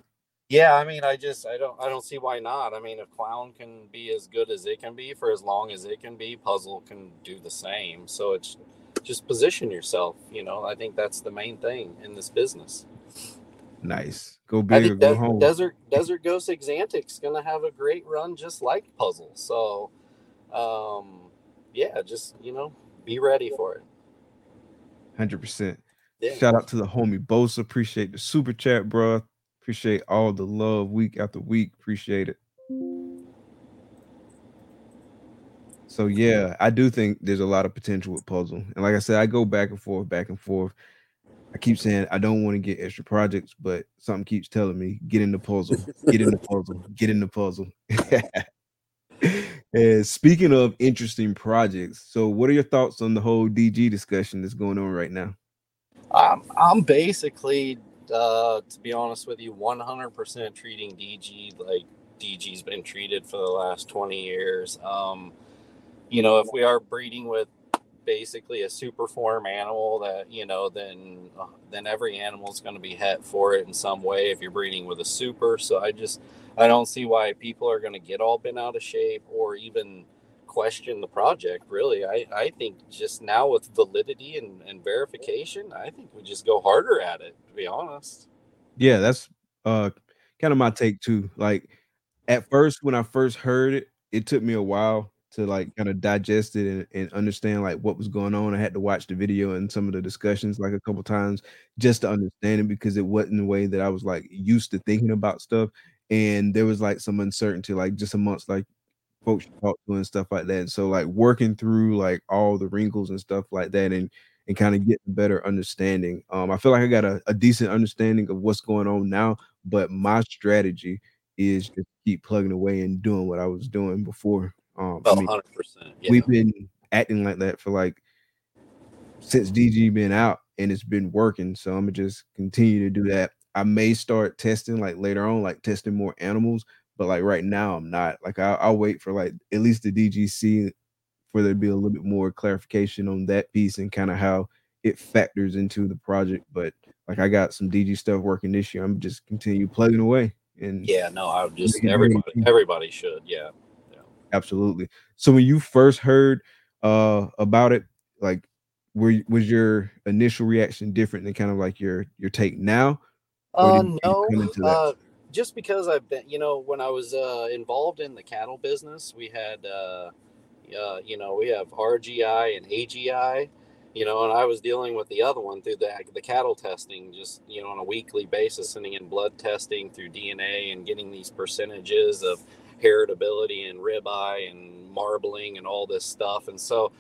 Yeah, I mean, I just I don't I don't see why not. I mean, if clown can be as good as it can be for as long as it can be, puzzle can do the same. So it's just position yourself. You know, I think that's the main thing in this business. Nice. Go big or go Des- home. Desert Desert Ghost Axanthic's gonna have a great run, just like puzzle. So, um, yeah, just you know, be ready for it. Hundred percent. Yeah. Shout out to the homie Bosa. Appreciate the super chat, bro. Appreciate all the love week after week. Appreciate it. So yeah, I do think there's a lot of potential with puzzle. And like I said, I go back and forth, back and forth. I keep saying I don't want to get extra projects, but something keeps telling me get in the puzzle, get in the puzzle, get in the puzzle. and speaking of interesting projects, so what are your thoughts on the whole DG discussion that's going on right now? I'm, I'm basically, uh, to be honest with you, 100% treating DG like DG's been treated for the last 20 years. Um, you know, if we are breeding with basically a super form animal that you know then uh, then every animal is going to be het for it in some way if you're breeding with a super. So i just i don't see why people are going to get all bent out of shape or even question the project really. I i think just now with validity and, and verification i think we just go harder at it to be honest. Yeah, that's uh kind of my take too. Like at first, when I first heard it, it took me a while to like kind of digest it and, and understand like what was going on. I had to watch the video and some of the discussions like a couple times just to understand it because it wasn't the way that I was like used to thinking about stuff. And there was like some uncertainty, like just amongst like folks you talk to and stuff like that. And so like working through like all the wrinkles and stuff like that and and kind of getting a better understanding. Um, I feel like I got a, a decent understanding of what's going on now, but my strategy is just keep plugging away and doing what I was doing before. Um, I oh mean, 100% yeah. we've been acting like that for like since DG been out and it's been working. So I'm gonna just continue to do that. I may start testing like later on, like testing more animals, but like right now I'm not. Like I, I'll wait for like at least the DGC for there to be a little bit more clarification on that piece and kind of how it factors into the project. But like I got some DG stuff working this year. I'm just continue plugging away and yeah no i would just everybody everybody should yeah absolutely. So when you first heard uh about it, like were was your initial reaction different than kind of like your your take now? Uh, no. come into that? Uh, just because I've been, you know, when I was uh, involved in the cattle business, we had, uh, uh, you know, we have RGI and AGI, you know, and I was dealing with the other one through the the cattle testing, just you know, on a weekly basis, sending in blood testing through DNA and getting these percentages of heritability and ribeye and marbling and all this stuff, and so.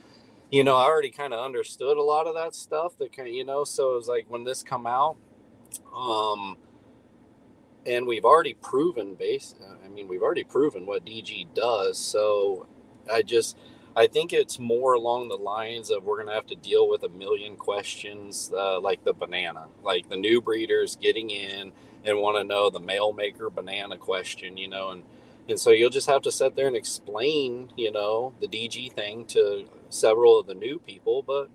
You know, I already kind of understood a lot of that stuff. That kind, of, you know, so it was like when this come out, um, and we've already proven base. I mean, we've already proven what DG does. So I just, I think it's more along the lines of we're gonna have to deal with a million questions, uh, like the banana, like the new breeders getting in and want to know the male maker banana question, you know, and and so you'll just have to sit there and explain, you know, the DG thing to several of the new people, but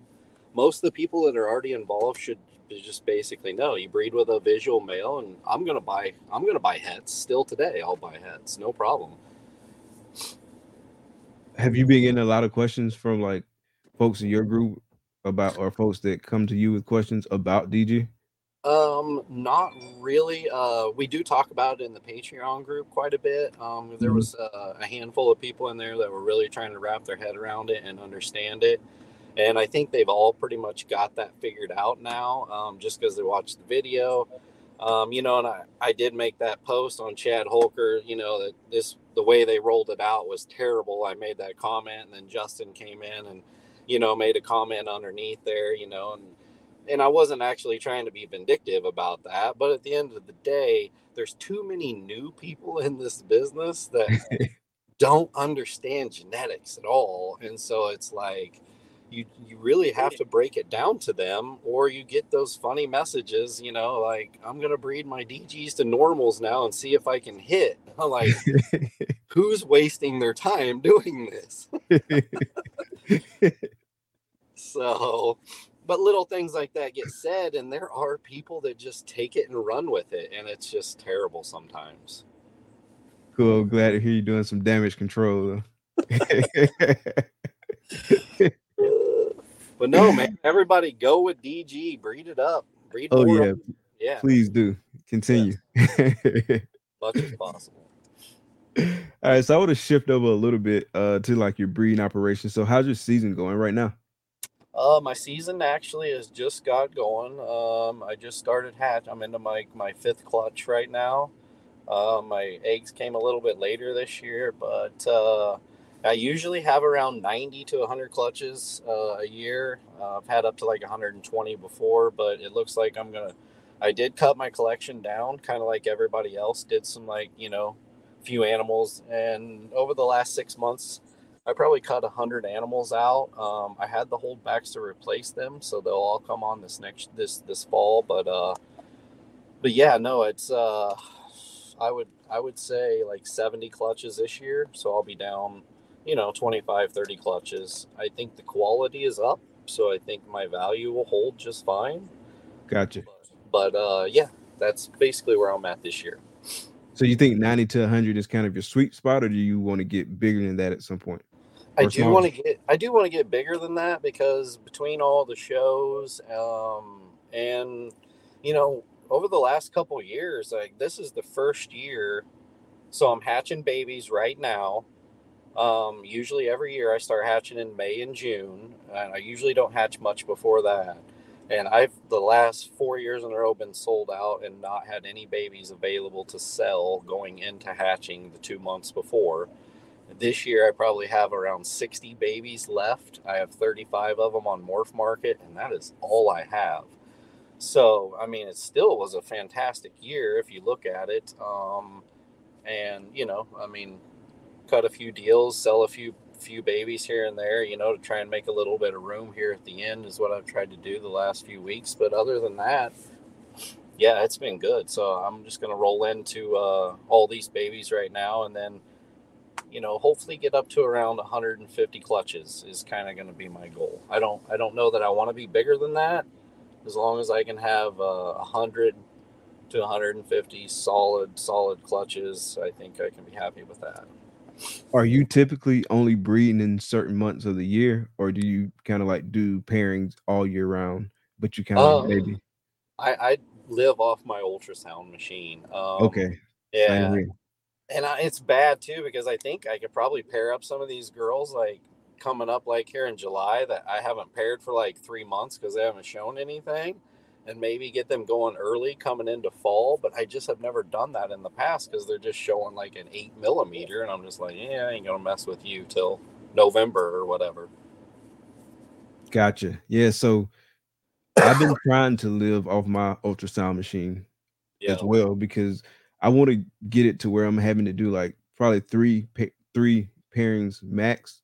most of the people that are already involved should just basically know you breed with a visual male and I'm gonna buy I'm gonna buy hets still today. I'll buy hets, no problem. Have you been getting a lot of questions from like folks in your group about or folks that come to you with questions about DG? Um, not really. Uh, we do talk about it in the Patreon group quite a bit. Um, there Mhm. was uh, a handful of people in there that were really trying to wrap their head around it and understand it. And I think they've all pretty much got that figured out now, um, just because they watched the video. Um, you know, and I, I did make that post on Chad Holker, you know, that this, the way they rolled it out was terrible. I made that comment and then Justin came in and, you know, made a comment underneath there, you know, and, and I wasn't actually trying to be vindictive about that, but at the end of the day, there's too many new people in this business that don't understand genetics at all, and so it's like you you really have to break it down to them, or you get those funny messages, you know, like I'm gonna breed my DGs to normals now and see if I can hit. I'm like, who's wasting their time doing this? So, but little things like that get said, and there are people that just take it and run with it, and it's just terrible sometimes. cool. Glad to hear you doing some damage control. But no, man, everybody go with DG, breed it up, breed oh yeah, yeah, please do continue. much as possible. All right, so I want to shift over a little bit uh to like your breeding operation. So how's your season going right now? Uh, my season actually has just got going. Um, I just started hatch. I'm into my my fifth clutch right now. Uh, my eggs came a little bit later this year, but uh, I usually have around 90 to 100 clutches uh, a year. Uh, I've had up to like 120 before, but it looks like I'm gonna. I did cut my collection down, kind of like everybody else. Did some like you know, few animals, and over the last six months, I probably cut a hundred animals out. Um, I had the holdbacks to replace them, so they'll all come on this next this this fall. But uh, but yeah, no, it's uh, I would I would say like seventy clutches this year, so I'll be down, you know, 25, 30 clutches. I think the quality is up, so I think my value will hold just fine. Gotcha. But uh, yeah, that's basically where I'm at this year. So you think 90 to 100 is kind of your sweet spot, or do you want to get bigger than that at some point? I do want to get I do want to get bigger than that because between all the shows um, and you know over the last couple of years like this is the first year so I'm hatching babies right now. Um, usually every year I start hatching in May and June and I usually don't hatch much before that. And I've the last four years in a row been sold out and not had any babies available to sell going into hatching the two months before this year, I probably have around 60 babies left. I have 35 of them on Morph Market, and that is all I have. So, I mean, it still was a fantastic year if you look at it. Um, and you know, I mean, cut a few deals, sell a few few babies here and there, you know, to try and make a little bit of room here at the end is what I've tried to do the last few weeks. But other than that, yeah, it's been good. So I'm just gonna roll into uh, all these babies right now, and then you know hopefully get up to around 150 clutches is kind of going to be my goal i don't i don't know that i want to be bigger than that as long as i can have uh, 100 to 150 solid solid clutches i think i can be happy with that Are you typically only breeding in certain months of the year, or do you kind of like do pairings all year round? But you kind of Uh, maybe i i live off my ultrasound machine um, okay. yeah. And I, it's bad too because I think I could probably pair up some of these girls like coming up like here in July that I haven't paired for like three months because they haven't shown anything, and maybe get them going early coming into fall. But I just have never done that in the past because they're just showing like an eight millimeter, and I'm just like, yeah, I ain't gonna mess with you till November or whatever. Gotcha. Yeah. So I've been trying to live off my ultrasound machine Yeah, as well because I want to get it to where I'm having to do like probably three three pairings max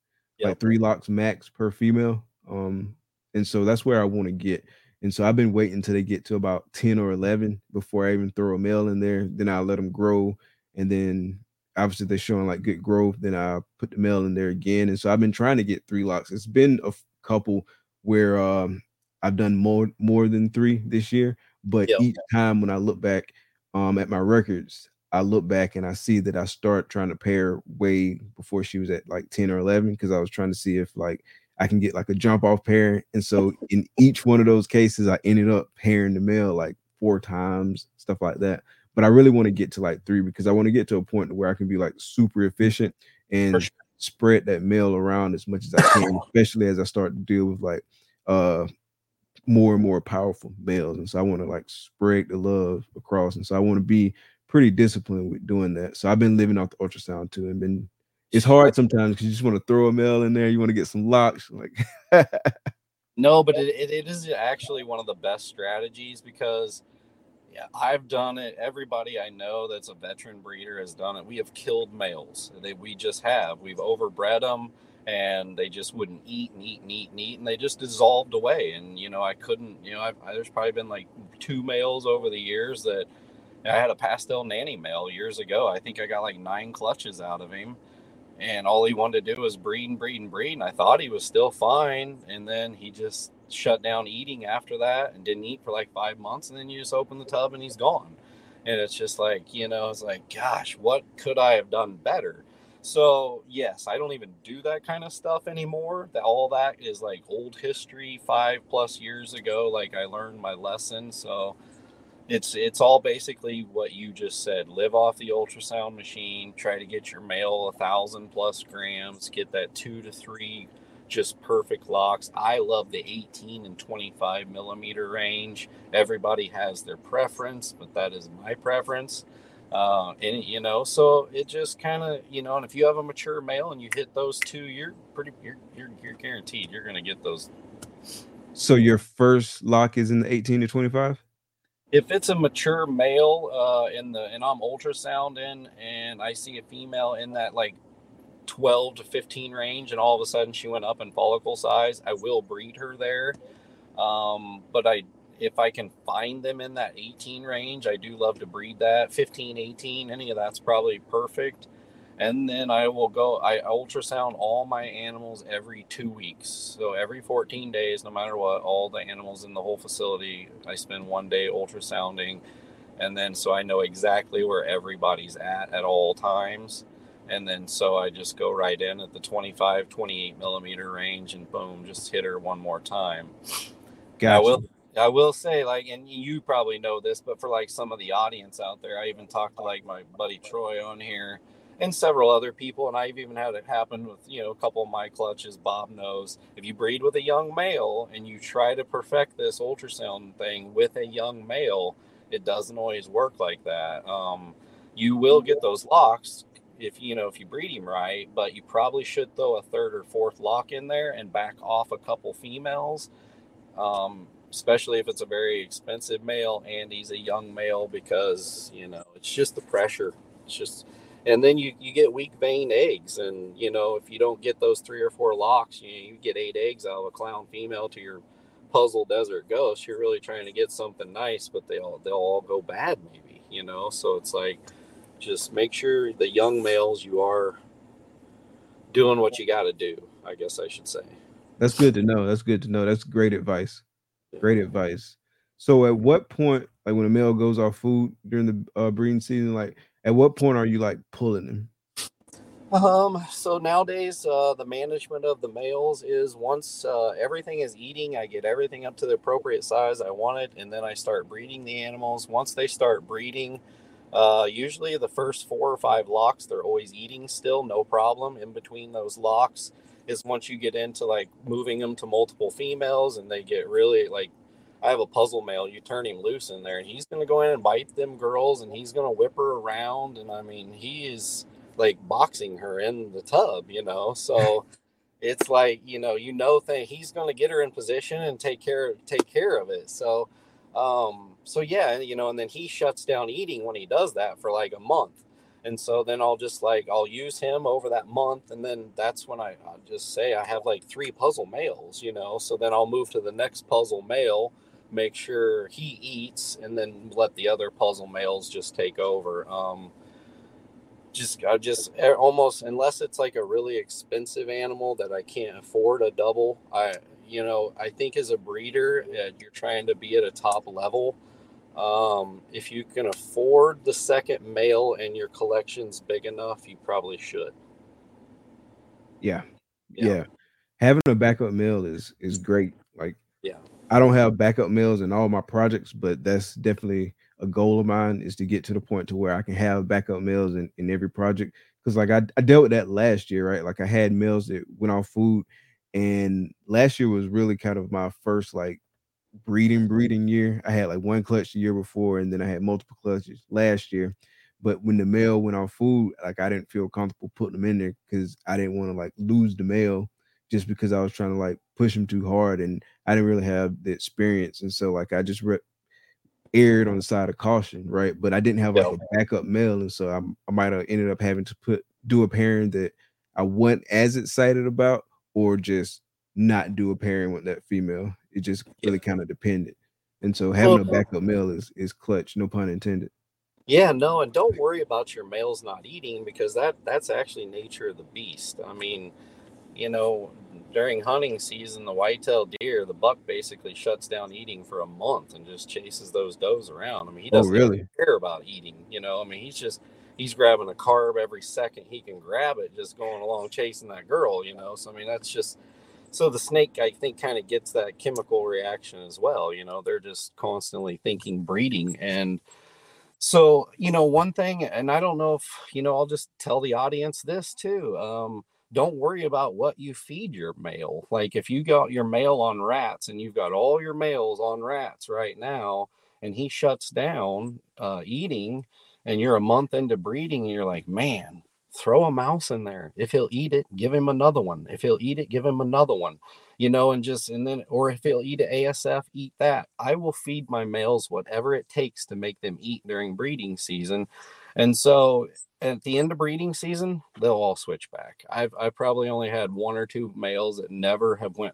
like three locks max per female. Um, and so that's where I want to get. And so I've been waiting until they get to about 10 or 11 before I even throw a male in there. Then I let them grow. And then obviously they're showing like good growth. Then I put the male in there again. And so I've been trying to get three locks. It's been a couple where um, I've done more more than three this year. But Yep. each time when I look back um, at my records, I look back and I see that I start trying to pair way before she was at like 10 or 11 because I was trying to see if like I can get like a jump off pair. And so in each one of those cases, I ended up pairing the male like four times, stuff like that. But I really want to get to like three because I want to get to a point where I can be like super efficient and sure. spread that male around as much as I can, especially as I start to deal with like uh more and more powerful males. And so I want to like spread the love across. And so I want to be pretty disciplined with doing that. So I've been living off the ultrasound too and been it's hard sometimes because you just want to throw a male in there, you want to get some locks, like No, but it, it, it is actually one of the best strategies because yeah, I've done it. Everybody I know that's a veteran breeder has done it. We have killed males. They, we just have. We've overbred them and they just wouldn't eat and eat and eat and eat and they just dissolved away. And, you know, I couldn't, you know, I've, there's probably been like two males over the years that I had a pastel nanny male years ago. I think I got like nine clutches out of him and all he wanted to do was breed and breed and breed. And I thought he was still fine, and then he just shut down eating after that and didn't eat for like five months. And then you just open the tub and he's gone. And it's just like you know, it's like, gosh, what could I have done better? So yes, I don't even do that kind of stuff anymore. That all that is like old history, five plus years ago. Like I learned my lesson. So it's it's all basically what you just said live off the ultrasound machine try to get your male a thousand plus grams get that two to three just perfect locks i love the 18 and 25 millimeter range everybody has their preference but that is my preference uh, and you know so it just kind of you know and if you have a mature male and you hit those two you're pretty you're you're, you're guaranteed you're going to get those so your first lock is in the 18 to 25? if it's a mature male uh in the and i'm ultrasounding and i see a female in that like 12 to 15 range and all of a sudden she went up in follicle size i will breed her there um but i if i can find them in that 18 range i do love to breed that 15 18 any of that's probably perfect and then I will go. I ultrasound all my animals every two weeks. So every 14 days, no matter what, all the animals in the whole facility, I spend one day ultrasounding, and then so I know exactly where everybody's at at all times. And then so I just go right in at the 25, 28 millimeter range, and boom, just hit her one more time. I Gotcha. will. I will say, like, and you probably know this, but for like some of the audience out there, I even talked to like my buddy Troy on here and several other people, and I've even had it happen with you know a couple of my clutches. Bob knows if you breed with a young male and you try to perfect this ultrasound thing with a young male, it doesn't always work like that. Um, you will get those locks if you know if you breed him right, but you probably should throw a third or fourth lock in there and back off a couple females. Um, especially if it's a very expensive male and he's a young male because you know it's just the pressure it's just and then you you get weak vein eggs and you know if you don't get those three or four locks you, you get eight eggs out of a clown female to your puzzle desert ghost you're really trying to get something nice but they all they'll all go bad maybe you know so it's like just make sure the young males you are doing what you got to do i guess i should say That's good to know. That's good to know. That's great advice. Great advice. So at what point, like when a male goes off food during the uh, breeding season, like at what point are you like pulling him? Um, so nowadays, uh, the management of the males is once uh, everything is eating, I get everything up to the appropriate size I want it, and then I start breeding the animals. Once they start breeding, uh, usually the first four or five locks, they're always eating still, no problem. In between those locks is once you get into like moving them to multiple females and they get really like I have a puzzle male. You turn him loose in there, and he's going to go in and bite them girls, and he's going to whip her around. And I mean, he is like boxing her in the tub, you know. So it's like you know, you know, thing he's going to get her in position and take care take care of it. So, um, so yeah, you know, and then he shuts down eating when he does that for like a month. And so then I'll just like I'll use him over that month, and then that's when I I'll just say I have like three puzzle males, you know. So then I'll move to the next puzzle male, make sure he eats, and then let the other puzzle males just take over. Um, just I just almost unless it's like a really expensive animal that I can't afford a double. I you know I think as a breeder, uh, you're trying to be at a top level um, if you can afford the second male and your collection's big enough, you probably should. Yeah. yeah. Yeah. Having a backup male is is great. Like yeah. I don't have backup males in all my projects, but that's definitely a goal of mine is to get to the point to where I can have backup males in, in every project. Cause like I, I dealt with that last year, right? Like I had males that went off food and last year was really kind of my first like breeding breeding year. I had like one clutch the year before, and then I had multiple clutches last year. But when the male went on food, like I didn't feel comfortable putting them in there because I didn't want to like lose the male just because I was trying to like push him too hard, and I didn't really have the experience, and so like I just re- aired on the side of caution, right? But I didn't have like a backup male, and so I, I might have ended up having to put do a pairing that I wasn't as excited about, or just not do a pairing with that female. It just really kind of depended. And so having well, a backup male is is clutch, no pun intended. Yeah, no, and don't worry about your males not eating because that that's actually nature of the beast. I mean, you know, during hunting season, the whitetail deer, the buck basically shuts down eating for a month and just chases those does around. I mean, he oh, doesn't oh, really? care about eating. You know, I mean, he's just he's grabbing a carb every second he can grab it, just going along chasing that girl. You know, so I mean, that's just so the snake i think kind of gets that chemical reaction as well you know they're just constantly thinking breeding and so you know one thing and i don't know if you know i'll just tell the audience this too um, don't worry about what you feed your male. Like if you got your male on rats and you've got all your males on rats right now and he shuts down uh, eating and you're a month into breeding and you're like man throw a mouse in there. If he'll eat it, give him another one. If he'll eat it, give him another one. You know, and just and then or if he'll eat an ASF, eat that. I will feed my males whatever it takes to make them eat during breeding season. And so at the end of breeding season, they'll all switch back. I've I probably only had one or two males that never have went,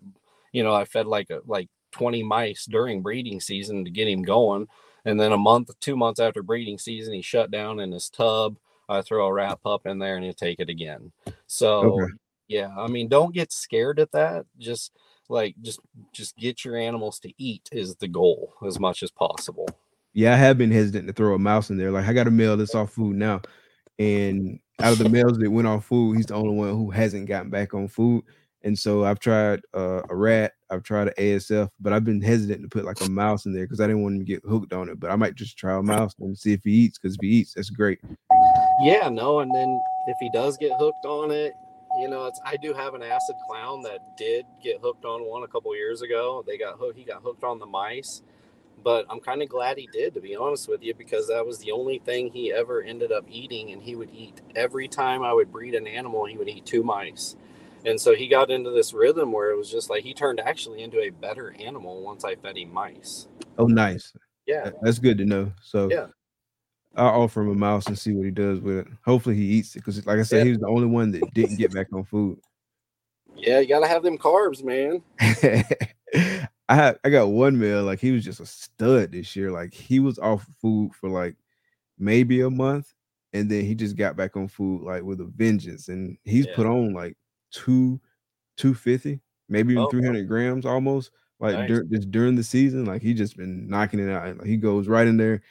you know, I fed like a like 20 mice during breeding season to get him going. And then a month, two months after breeding season, he shut down in his tub I throw a wrap up in there and you take it again. So okay. yeah, I mean, don't get scared at that. Just like just just get your animals to eat is the goal as much as possible. Yeah, I have been hesitant to throw a mouse in there. Like I got a male that's off food now, and out of the males that went off food, he's the only one who hasn't gotten back on food. And so I've tried uh, a rat, I've tried an ASF, but I've been hesitant to put like a mouse in there because I didn't want him to get hooked on it. But I might just try a mouse and see if he eats because if he eats, that's great. Yeah, no, and then if he does get hooked on it, you know, it's I do have an acid clown that did get hooked on one a couple years ago. They got hooked. He got hooked on the mice, but I'm kind of glad he did, to be honest with you, because that was the only thing he ever ended up eating, and he would eat every time I would breed an animal. He would eat two mice and so he got into this rhythm where it was just like he turned actually into a better animal once I fed him mice. Oh, nice. Yeah, that's good to know. So yeah, I'll offer him a mouse and see what he does with it. Hopefully, he eats it because, like I said, yeah. he was the only one that didn't get back on food. Yeah, you gotta have them carbs, man. I had, I got one meal like he was just a stud this year. Like he was off food for like maybe a month, and then he just got back on food like with a vengeance, and he's yeah. put on like two, 250, maybe even oh, 300 grams almost. Like nice. dur- just during the season, like he just been knocking it out. Like he goes right in there,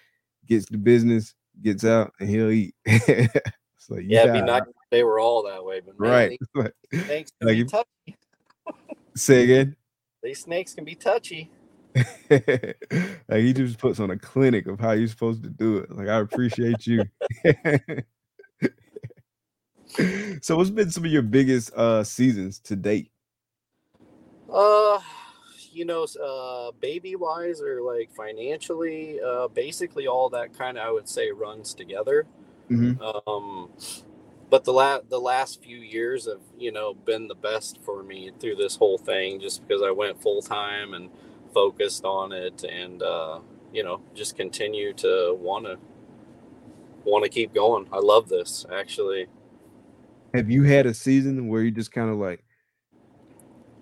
gets the business, gets out, and he'll eat. so yeah, it'd be nice they were all that way, but man, right. These snakes can like, be touchy. say again. These snakes can be touchy. like he just puts on a clinic of how you're supposed to do it. Like I appreciate you so what's been some of your biggest uh seasons to date? Uh you know, uh baby wise or like financially, uh basically all that kind of I would say runs together. Mm-hmm. Um but the last the last few years have you know been the best for me through this whole thing just because I went full time and focused on it and uh you know just continue to want to want to keep going. I love this actually. Have you had a season where you just kind of like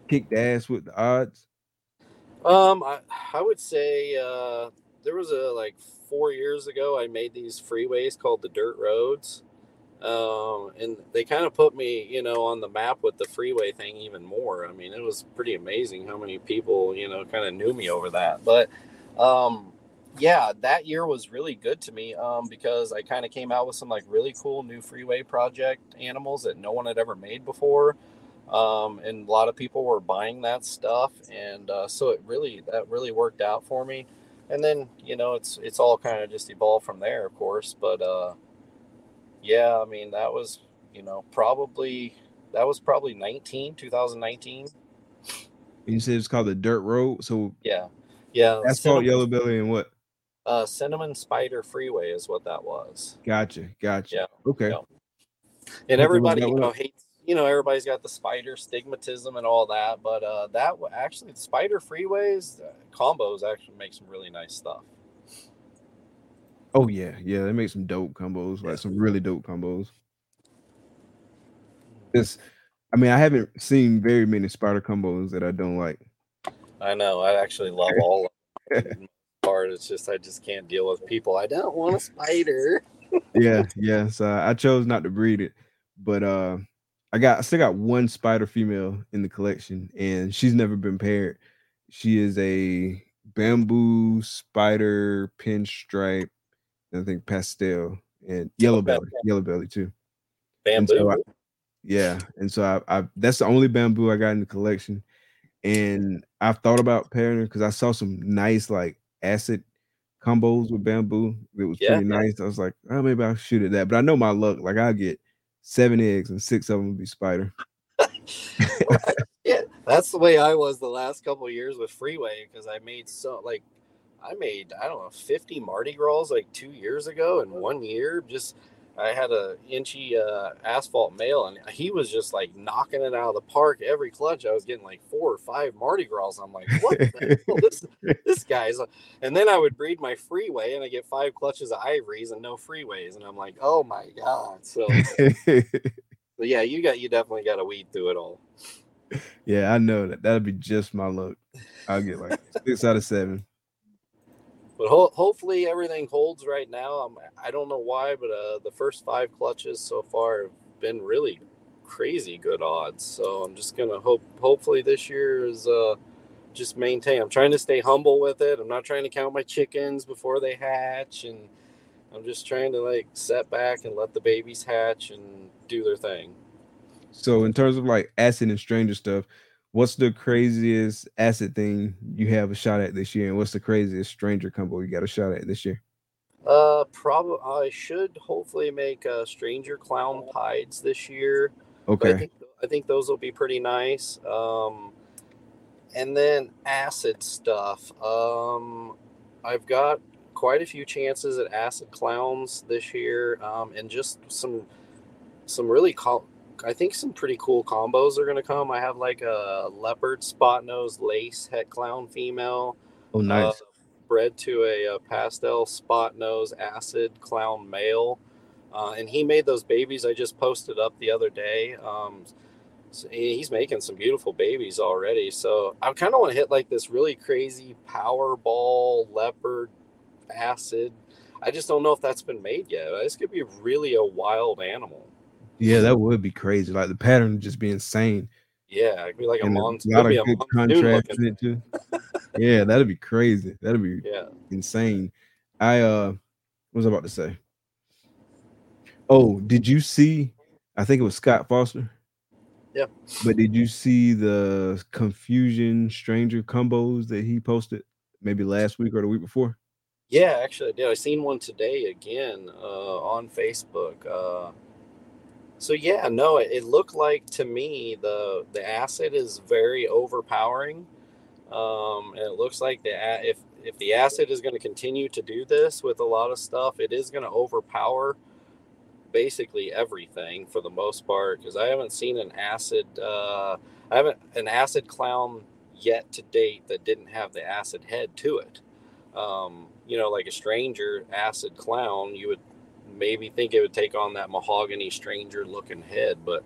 kicked ass with the odds? Um, I, I would say uh, there was a like four years ago. I made these freeways called the dirt roads, um, and they kind of put me, you know, on the map with the freeway thing even more. I mean, it was pretty amazing how many people, you know, kind of knew me over that. But um, yeah, that year was really good to me um, because I kind of came out with some like really cool new freeway project animals that no one had ever made before. Um, and a lot of people were buying that stuff, and uh, so it really that really worked out for me. And then you know it's it's all kind of just evolved from there, of course. But uh, yeah, I mean that was you know probably that was probably 19 2019 You said it's called the Dirt Road. So yeah yeah asphalt, cinnamon, yellow belly, and what? uh, cinnamon spider freeway is what that was Gotcha, gotcha. Yeah, Okay. yeah. And everybody you know hates you know everybody's got the spider stigmatism and all that but uh that actually the spider freeways uh, combos actually make some really nice stuff Oh yeah, yeah. They make some dope combos, like some really dope combos. It's, I mean, I haven't seen very many spider combos that I don't like. i know i actually love all of them part it's just i just can't deal with people i don't want a spider yeah, yeah. So I chose not to breed it, but uh, I got I still got one spider female in the collection, and she's never been paired. She is a bamboo spider pinstripe, and I think pastel and oh, yellow Okay. belly, yellow belly too. And bamboo so I- Yeah, and so I, I that's the only bamboo I got in the collection, and I've thought about pairing her because I saw some nice like acid combos with bamboo. It was Yeah, pretty nice. I was like, oh, maybe I'll shoot at that. But I know my luck. Like I get seven eggs and six of them will be spider. yeah, that's the way I was the last couple years with Freeway because I made so like I made I don't know 50 Mardi Gras like two years ago in one year. Just I had a inchy uh, asphalt male and he was just like knocking it out of the park every clutch. I was getting like four or five Mardi Gras. I'm like, what the hell? This this guy's. And then I would breed my Freeway and I get five clutches of ivories and no freeways, and I'm like, oh my god. So, but yeah, you got you definitely got to weed through it all. yeah, I know that that'll be just my luck. I'll get like six out of seven. But ho- hopefully everything holds right now. I'm, I don't know why, but uh, the first five clutches so far have been really crazy good odds. So I'm just gonna hope. Hopefully this year is uh, just maintain. I'm trying to stay humble with it. I'm not trying to count my chickens before they hatch, and I'm just trying to like set back and let the babies hatch and do their thing. So in terms of like acid and stranger stuff, what's the craziest acid thing you have a shot at this year, and what's the craziest stranger combo you got a shot at this year? Uh, probably I should hopefully make uh, stranger clown pieds this year. But I Okay. think I think those will be pretty nice. Um, and then acid stuff. Um, I've got quite a few chances at acid clowns this year, um, and just some some really co- I think some pretty cool combos are going to come. I have like a leopard spot nose lace het clown female Oh, nice. uh, bred to a, uh pastel spot nose acid clown male. Uh, and he made those babies I just posted up the other day. Um, so he's making some beautiful babies already. So I kind of want to hit like this really crazy Powerball leopard acid. I just don't know if that's been made yet. This could be really a wild animal. Yeah, that would be crazy. Like the pattern would just be insane. Yeah, it could be like a and a lot of It'd a good contrast in it too. yeah, that'd be crazy. That'd be Yeah. insane. I uh what was I about to say? Oh, did you see? I think it was Scott Foster. Yeah. But did you see the confusion stranger combos that he posted maybe last week or the week before? Yeah, actually, I did. I seen one today again uh, on Facebook. Uh, so yeah, no, it, it looked like to me the the acid is very overpowering, um, and it looks like the if if the acid is going to continue to do this with a lot of stuff, it is going to overpower basically everything for the most part. Because I haven't seen an acid, uh, I haven't an acid clown yet to date that didn't have the acid head to it um, you know, like a stranger acid clown, you would maybe think it would take on that mahogany stranger looking head, but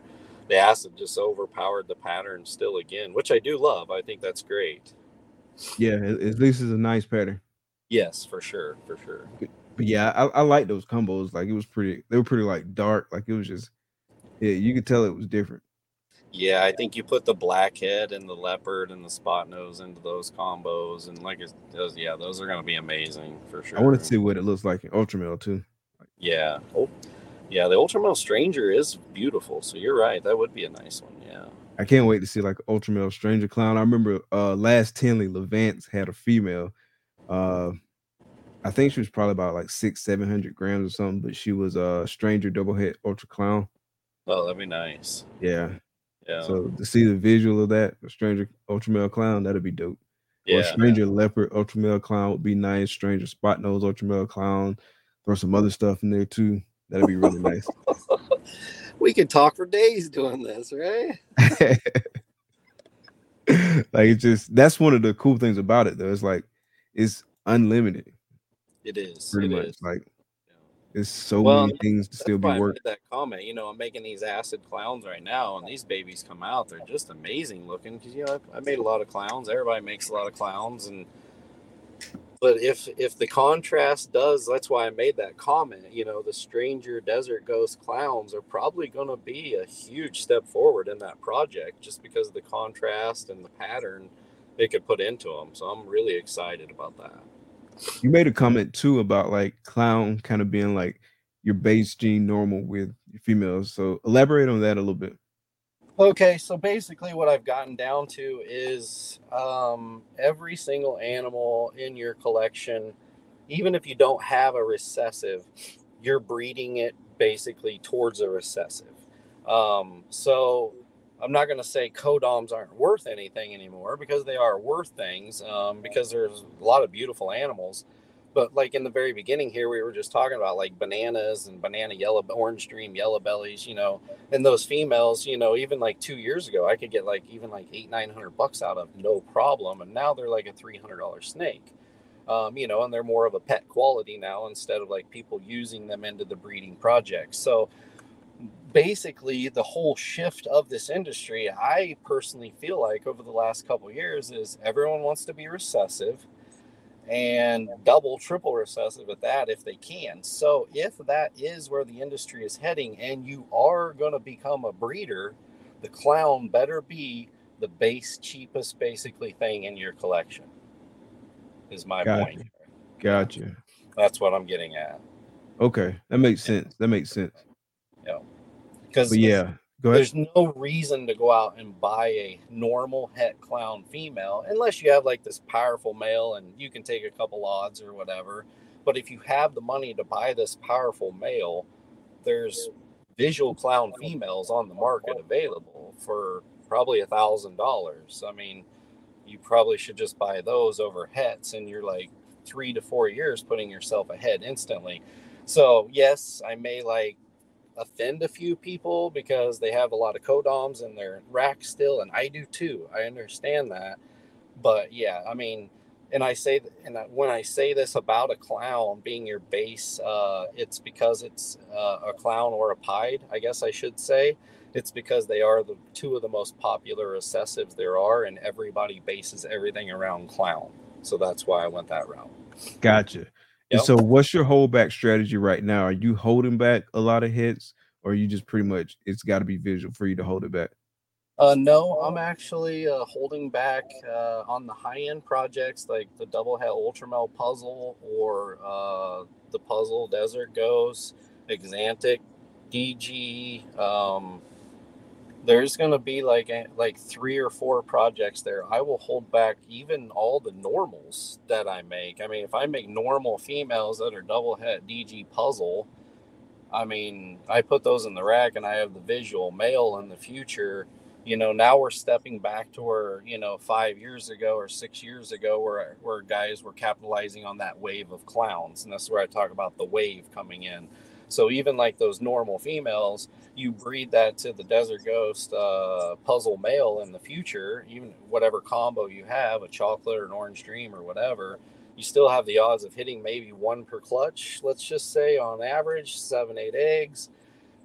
the acid just overpowered the pattern still again, which I do love. I think that's great. Yeah, at least it's a nice pattern. Yes, for sure, for sure. But yeah, I, I like those combos. Like it was pretty. They were pretty like dark. Like it was just. Yeah, you could tell it was different. Yeah, I think you put the blackhead and the leopard and the spot nose into those combos, and like it does, yeah, those are gonna be amazing for sure. I want to see what it looks like in Ultramel too. Yeah. Oh, yeah. The Ultramel Stranger is beautiful. So you're right. That would be a nice one. Yeah. I can't wait to see like Ultramel Stranger Clown. I remember uh last Tinley Levance had a female. Uh I think she was probably about like six, seven hundred grams or something, but she was a uh, stranger double het ultra clown. Oh, that'd be nice. Yeah. Yeah. So to see the visual of that, a stranger ultramel clown, that'd be dope. Or yeah. stranger leopard ultramel clown would be nice. Stranger spot nose ultramel clown. Throw some other stuff in there too. That'd be really nice. we could talk for days doing this, right? like it's just that's one of the cool things about it though. It's like it's unlimited, It is. pretty it much. is. Like it's so Well, many things to still be worked. that comment. You know, I'm making these acid clowns right now, and these babies come out. They're just amazing looking. Because you know, I, I made a lot of clowns. Everybody makes a lot of clowns, and but if if the contrast does, that's why I made that comment. You know, the stranger desert ghost clowns are probably going to be a huge step forward in that project, just because of the contrast and the pattern they could put into them. So I'm really excited about that. You made a comment too about like clown kind of being like your base gene normal with females. So elaborate on that a little bit. Okay, so basically, what I've gotten down to is um, every single animal in your collection, even if you don't have a recessive, you're breeding it basically towards a recessive. Um, so I'm not going to say codoms aren't worth anything anymore because they are worth things um, because there's a lot of beautiful animals. But like in the very beginning here, we were just talking about like bananas and banana yellow, orange dream, yellow bellies, you know, and those females, you know, even like two years ago, I could get like even like eight, nine hundred bucks out of no problem, and now they're like a three hundred dollar snake, um, you know, and they're more of a pet quality now instead of like people using them into the breeding project. So basically, the whole shift of this industry, I personally feel like over the last couple years, is everyone wants to be recessive and double, triple recessive at that if they can. So, if that is where the industry is heading and you are going to become a breeder, the clown better be the base, cheapest, basically thing in your collection, is my point. Gotcha. That's what I'm getting at. Okay, that makes sense. That makes sense. Yeah. Because yeah, go ahead. there's no reason to go out and buy a normal het clown female unless you have like this powerful male and you can take a couple odds or whatever. But if you have the money to buy this powerful male, there's visual clown females on the market available for probably a thousand dollars. I mean, you probably should just buy those over hets, and you're like three to four years putting yourself ahead instantly. So yes, I may like offend a few people because they have a lot of codoms in their rack still, and I do too. I understand that, but yeah, I mean, and I say, and when I say this about a clown being your base, uh, it's because it's uh, a clown or a pied. I guess I should say. It's because they are the two of the most popular recessives there are, and everybody bases everything around clown. So that's why I went that route. Gotcha. And Yep. so, what's your holdback strategy right now? Are you holding back a lot of hets, or you just pretty much it's got to be visual for you to hold it back? Uh, no, I'm actually uh, holding back uh, on the high end projects like the Double Het Ultramel puzzle or uh, the puzzle Desert Ghost, Axanthic, DG. Um, there's going to be like eh, like three or four projects there. I will hold back even all the normals that I make. I mean, if I make normal females that are double het DG puzzle, I mean, I put those in the rack and I have the visual male in the future you know now we're stepping back to where you know five years ago or six years ago where where guys were capitalizing on that wave of clowns and that's where i talk about the wave coming in so even like those normal females you breed that to the desert ghost uh, puzzle male in the future even whatever combo you have a chocolate or an orange dream or whatever you still have the odds of hitting maybe one per clutch, let's just say on average, seven, eight eggs.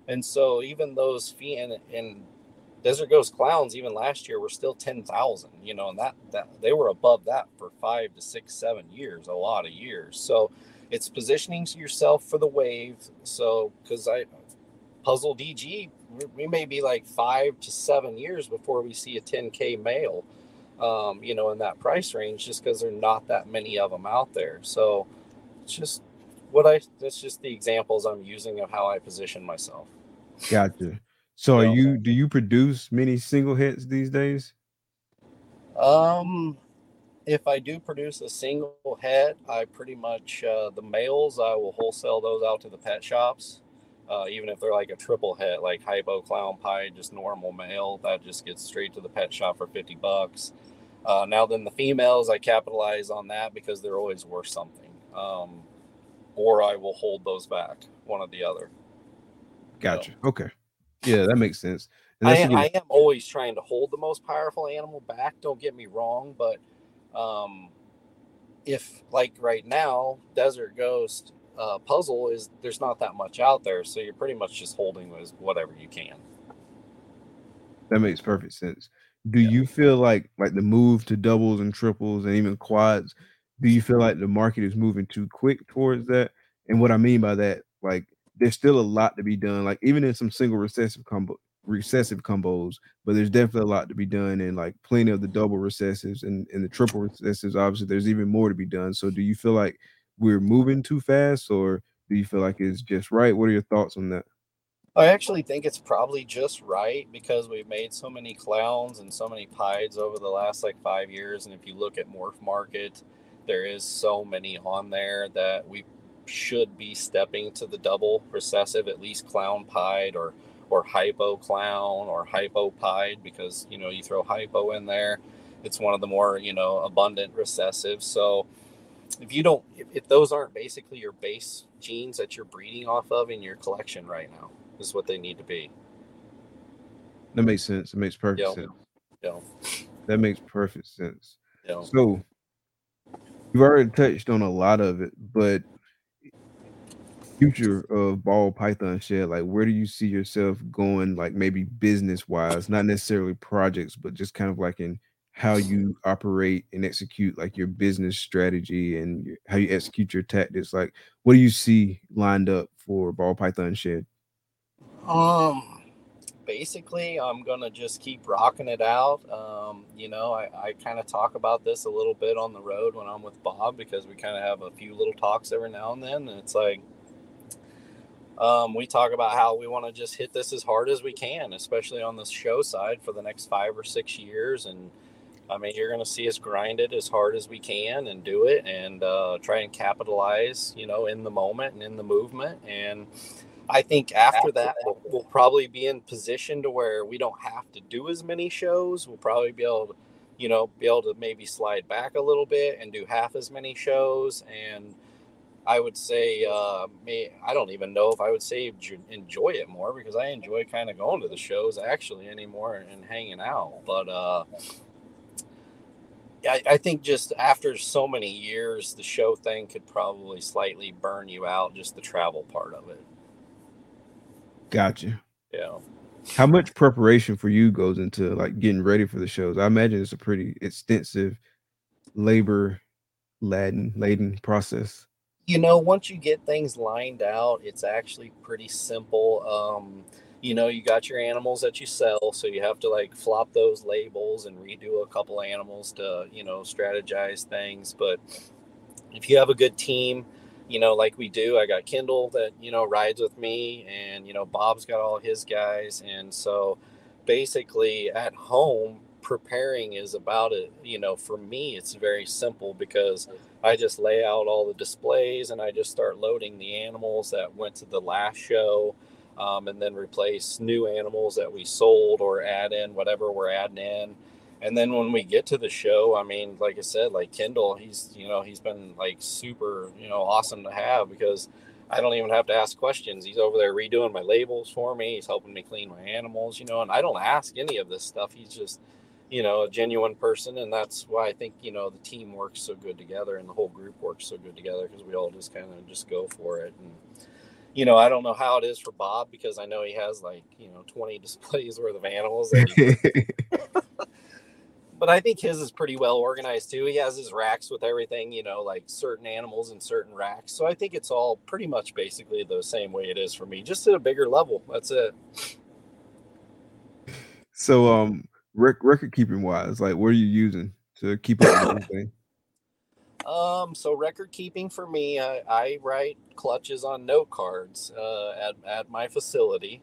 And so even those fee and, and Desert Ghost clowns, even last year, were still 10,000, you know, and that, that they were above that for five to six, seven years, a lot of years. So it's positioning yourself for the wave. So, because I, Puzzle DG, we may be like five to seven years before we see a 10K male um, you know, in that price range, just because there are not that many of them out there. So it's just what I, that's just the examples I'm using of how I position myself. Gotcha. So are you, do you produce many single hets these days? Um, if I do produce a single het, I pretty much, uh, the males, I will wholesale those out to the pet shops. Uh, even if they're like a triple het, like hypo clown pie, just normal male, that just gets straight to the pet shop for 50 bucks. Uh, now then, the females, I capitalize on that because they're always worth something, um, or I will hold those back, one or the other. Gotcha. So, okay. Yeah, that makes sense. I am, I am always trying to hold the most powerful animal back. Don't get me wrong, but um, if like right now, Desert Ghost uh, puzzle is there's not that much out there, so you're pretty much just holding with whatever you can. That makes perfect sense do yeah. you feel like like the move to doubles and triples and even quads do you feel like the market is moving too quick towards that and what i mean by that like there's still a lot to be done like even in some single recessive combo recessive combos but there's definitely a lot to be done and like plenty of the double recessives and, and the triple recessives obviously there's even more to be done so do you feel like we're moving too fast or do you feel like it's just right what are your thoughts on that I actually think it's probably just right because we've made so many clowns and so many pieds over the last like five years. And if you look at MorphMarket, there is so many on there that we should be stepping to the double recessive, at least clown pied or or hypo clown or hypo pied because you know you throw hypo in there. It's one of the more you know abundant recessives. So if you don't if, if those aren't basically your base genes that you're breeding off of in your collection right now is what they need to be. That makes sense. It makes perfect yeah. sense. Yeah. That makes perfect sense. Yeah. So you've already touched on a lot of it, but future of ball python shed, like where do you see yourself going, like maybe business wise, not necessarily projects, but just kind of like in how you operate and execute like your business strategy and how you execute your tactics like what do you see lined up for ball python shed um, basically, I'm gonna just keep rocking it out. Um, you know, I, I kind of talk about this a little bit on the road when I'm with Bob because we kind of have a few little talks every now and then, and it's like. Um, we talk about how we want to just hit this as hard as we can, especially on the show side for the next five or six years. And I mean, you're going to see us grind it as hard as we can and do it and uh, try and capitalize, you know, in the moment and in the movement. And I think after that, we'll, we'll, probably be in position to where we don't have to do as many shows. We'll probably be able to, you know, be able to maybe slide back a little bit and do half as many shows. And I would say, uh, may, I don't even know if I would say enjoy it more because I enjoy kind of going to the shows actually anymore and hanging out. But uh, I, I think just after so many years, the show thing could probably slightly burn you out, just the travel part of it. Gotcha. Yeah. How much preparation for you goes into like getting ready for the shows? I imagine it's a pretty extensive labor laden laden process. You know, once you get things lined out, it's actually pretty simple. Um, you know, you got your animals that you sell, so you have to like flop those labels and redo a couple animals to, you know, strategize things. But if you have a good team, you know, like we do. I got Kendall that, you know, rides with me, and, you know, Bob's got all his guys. And so basically at home, preparing is about it. You know, for me, it's very simple because I just lay out all the displays and I just start loading the animals that went to the last show. Um, and then replace new animals that we sold or add in whatever we're adding in. And then when we get to the show i mean like i said like kendall he's you know he's been like super you know awesome to have because i don't even have to ask questions. He's over there redoing my labels for me. He's helping me clean my animals you know and i don't ask any of this stuff. He's just you know, a genuine person, and that's why I think you know the team works so good together, and the whole group works so good together because we all just kind of just go for it. And you know, I don't know how it is for Bob because I know he has like you know twenty displays worth of animals. but I think his is pretty well organized too. He has his racks with everything, you know, like certain animals in certain racks. So I think it's all pretty much basically the same way it is for me, just at a bigger level. That's it. so um rec- record keeping wise, like what are you using to keep up with everything? Um, so record keeping for me, I, I write clutches on note cards uh, at, at my facility.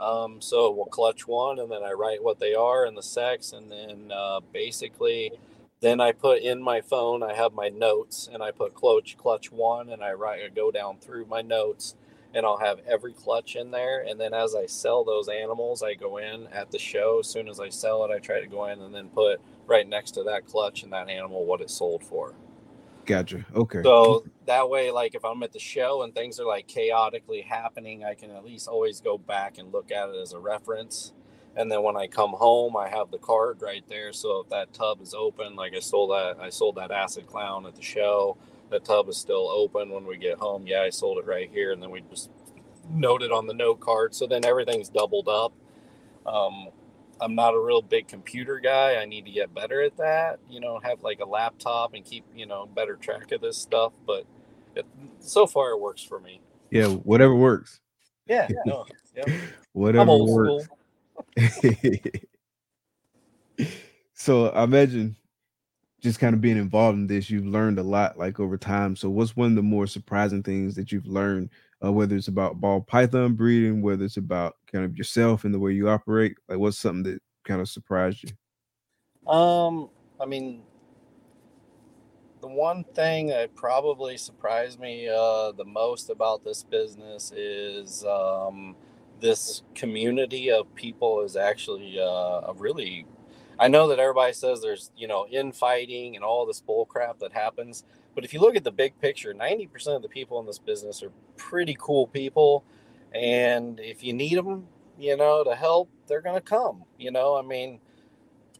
Um, so we'll clutch one and then I write what they are and the sex. And then uh, basically, then I put in my phone, I have my notes and I put clutch, clutch one and I write, I go down through my notes and I'll have every clutch in there. And then as I sell those animals, I go in at the show. As soon as I sell it, I try to go in and then put right next to that clutch and that animal what it sold for. Gotcha. Okay. So that way, like if I'm at the show and things are like chaotically happening, I can at least always go back and look at it as a reference. And then when I come home, I have the card right there. So if that tub is open, like I sold that, I sold that acid clown at the show. That tub is still open when we get home. Yeah, I sold it right here, and then we just note it on the note card. So then everything's doubled up. Um, I'm not a real big computer guy. I need to get better at that. You know, have like a laptop and keep you know better track of this stuff. But it, so far, it works for me. yeah, whatever works. Yeah, no. Whatever works. so I imagine just kind of being involved in this, you've learned a lot like over time. So what's one of the more surprising things that you've learned, uh, whether it's about ball python breeding, whether it's about kind of yourself and the way you operate? Like what's something that kind of surprised you? Um, I mean, the one thing that probably surprised me uh, the most about this business is um, this community of people is actually uh, a really. I know that everybody says there's you know infighting and all this bull crap that happens, but if you look at the big picture, ninety percent of the people in this business are pretty cool people, and if you need them, you know, to help, they're gonna come. You know, I mean,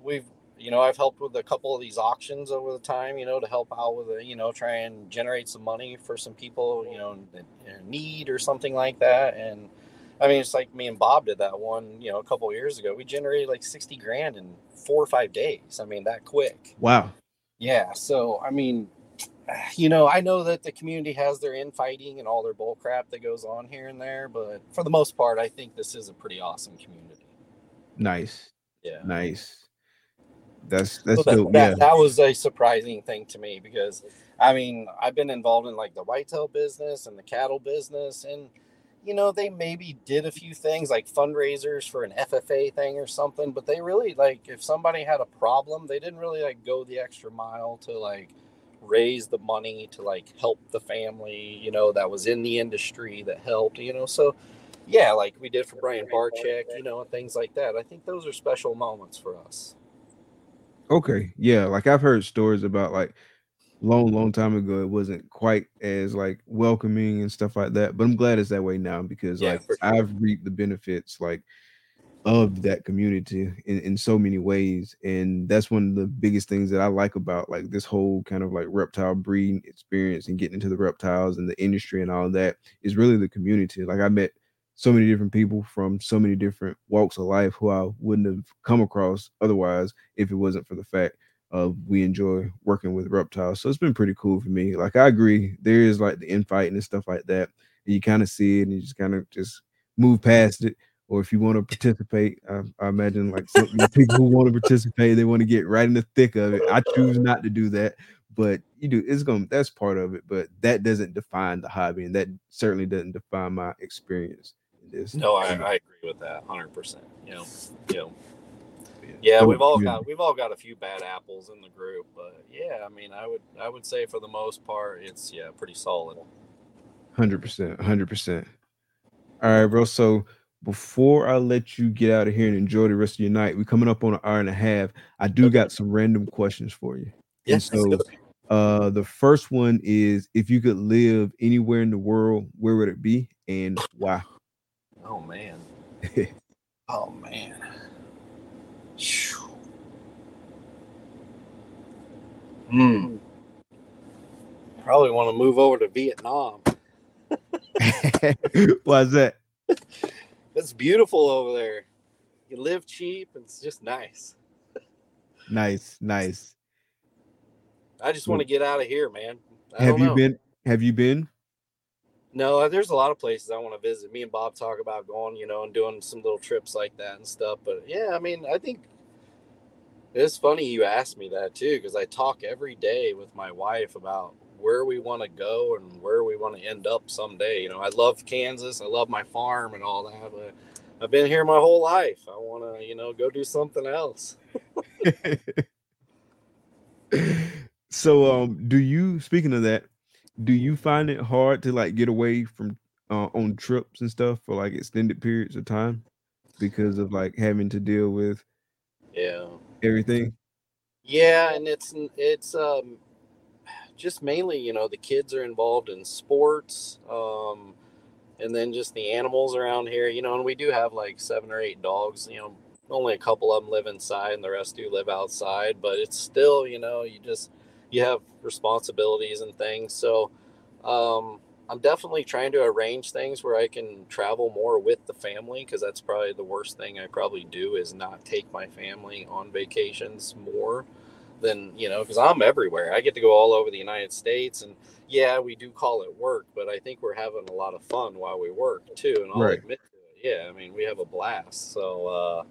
we've you know i've helped with a couple of these auctions over the time you know to help out with it you know try and generate some money for some people you know in, in need or something like that. And i mean it's like me and bob did that one you know a couple of years ago. We generated like 60 grand in four or five days. I mean that quick. Wow. yeah. So i mean you know i know that the community has their infighting and all their bull crap that goes on here and there but for the most part i think this is a pretty awesome community Nice. yeah Nice. That's that's So that, dope. that, yeah. that was a surprising thing to me because I mean I've been involved in like the whitetail business and the cattle business and you know they maybe did a few things like fundraisers for an FFA thing or something but they really like if somebody had a problem they didn't really like go the extra mile to like raise the money to like help the family you know that was in the industry that helped you know so yeah like we did for Brian Barczyk you know and things like that I think those are special moments for us Okay. Yeah. Like I've heard stories about like long, long time ago, it wasn't quite as like welcoming and stuff like that. But I'm glad it's that way now because Yeah, like sure. I've reaped the benefits like of that community in, in so many ways. And that's one of the biggest things that I like about like this whole kind of like reptile breeding experience and getting into the reptiles and the industry and all that is really the community. Like I met so many different people from so many different walks of life who I wouldn't have come across otherwise if it wasn't for the fact of we enjoy working with reptiles. So it's been pretty cool for me. Like I agree, there is like the infighting and stuff like that. And you kind of see it and you just kind of just move past it. Or if you want to participate, I, I imagine like some people who want to participate, they want to get right in the thick of it. I choose not to do that, but you do. It's going. to That's part of it, but that doesn't define the hobby, and that certainly doesn't define my experience. in This. No, I, I agree with that, hundred percent. You know, you know, yeah, So, we've all yeah. got we've all got a few bad apples in the group, but yeah, I mean, I would I would say for the most part, it's yeah, pretty solid. Hundred percent, hundred percent. All right, bro. So before I let you get out of here and enjoy the rest of your night, we're coming up on an hour and a half. I do Okay. got some random questions for you. Yeah, And so uh the first one is if you could live anywhere in the world, where would it be and why? oh man, oh man. Phew. Mm. Probably want to move over to Vietnam. Why's that? It's beautiful over there. You live cheap. It's just nice. Nice, nice. I just want to get out of here, man. I have you know. been? Have you been? No, there's a lot of places I want to visit. Me and Bob talk about going, you know, and doing some little trips like that and stuff. But yeah, I mean, I think it's funny you asked me that too, because I talk every day with my wife about where we want to go and where we want to end up someday. You know, I love Kansas, I love my farm and all that, but I've been here my whole life. I want to, you know, go do something else. so um do you speaking of that do you find it hard to like get away from uh, on trips and stuff for like extended periods of time because of like having to deal with Yeah. everything Yeah, and it's it's um just mainly, you know, the kids are involved in sports, um, and then just the animals around here, you know, and we do have like seven or eight dogs, you know, only a couple of them live inside and the rest do live outside, but it's still, you know, you just you have responsibilities and things. So um I'm definitely trying to arrange things where I can travel more with the family because that's probably the worst thing I probably do is not take my family on vacations more than you know because I'm everywhere. I get to go all over the United States, and yeah, we do call it work, but I think we're having a lot of fun while we work too. And I'll Right. admit to it. Yeah, I mean we have a blast. So uh,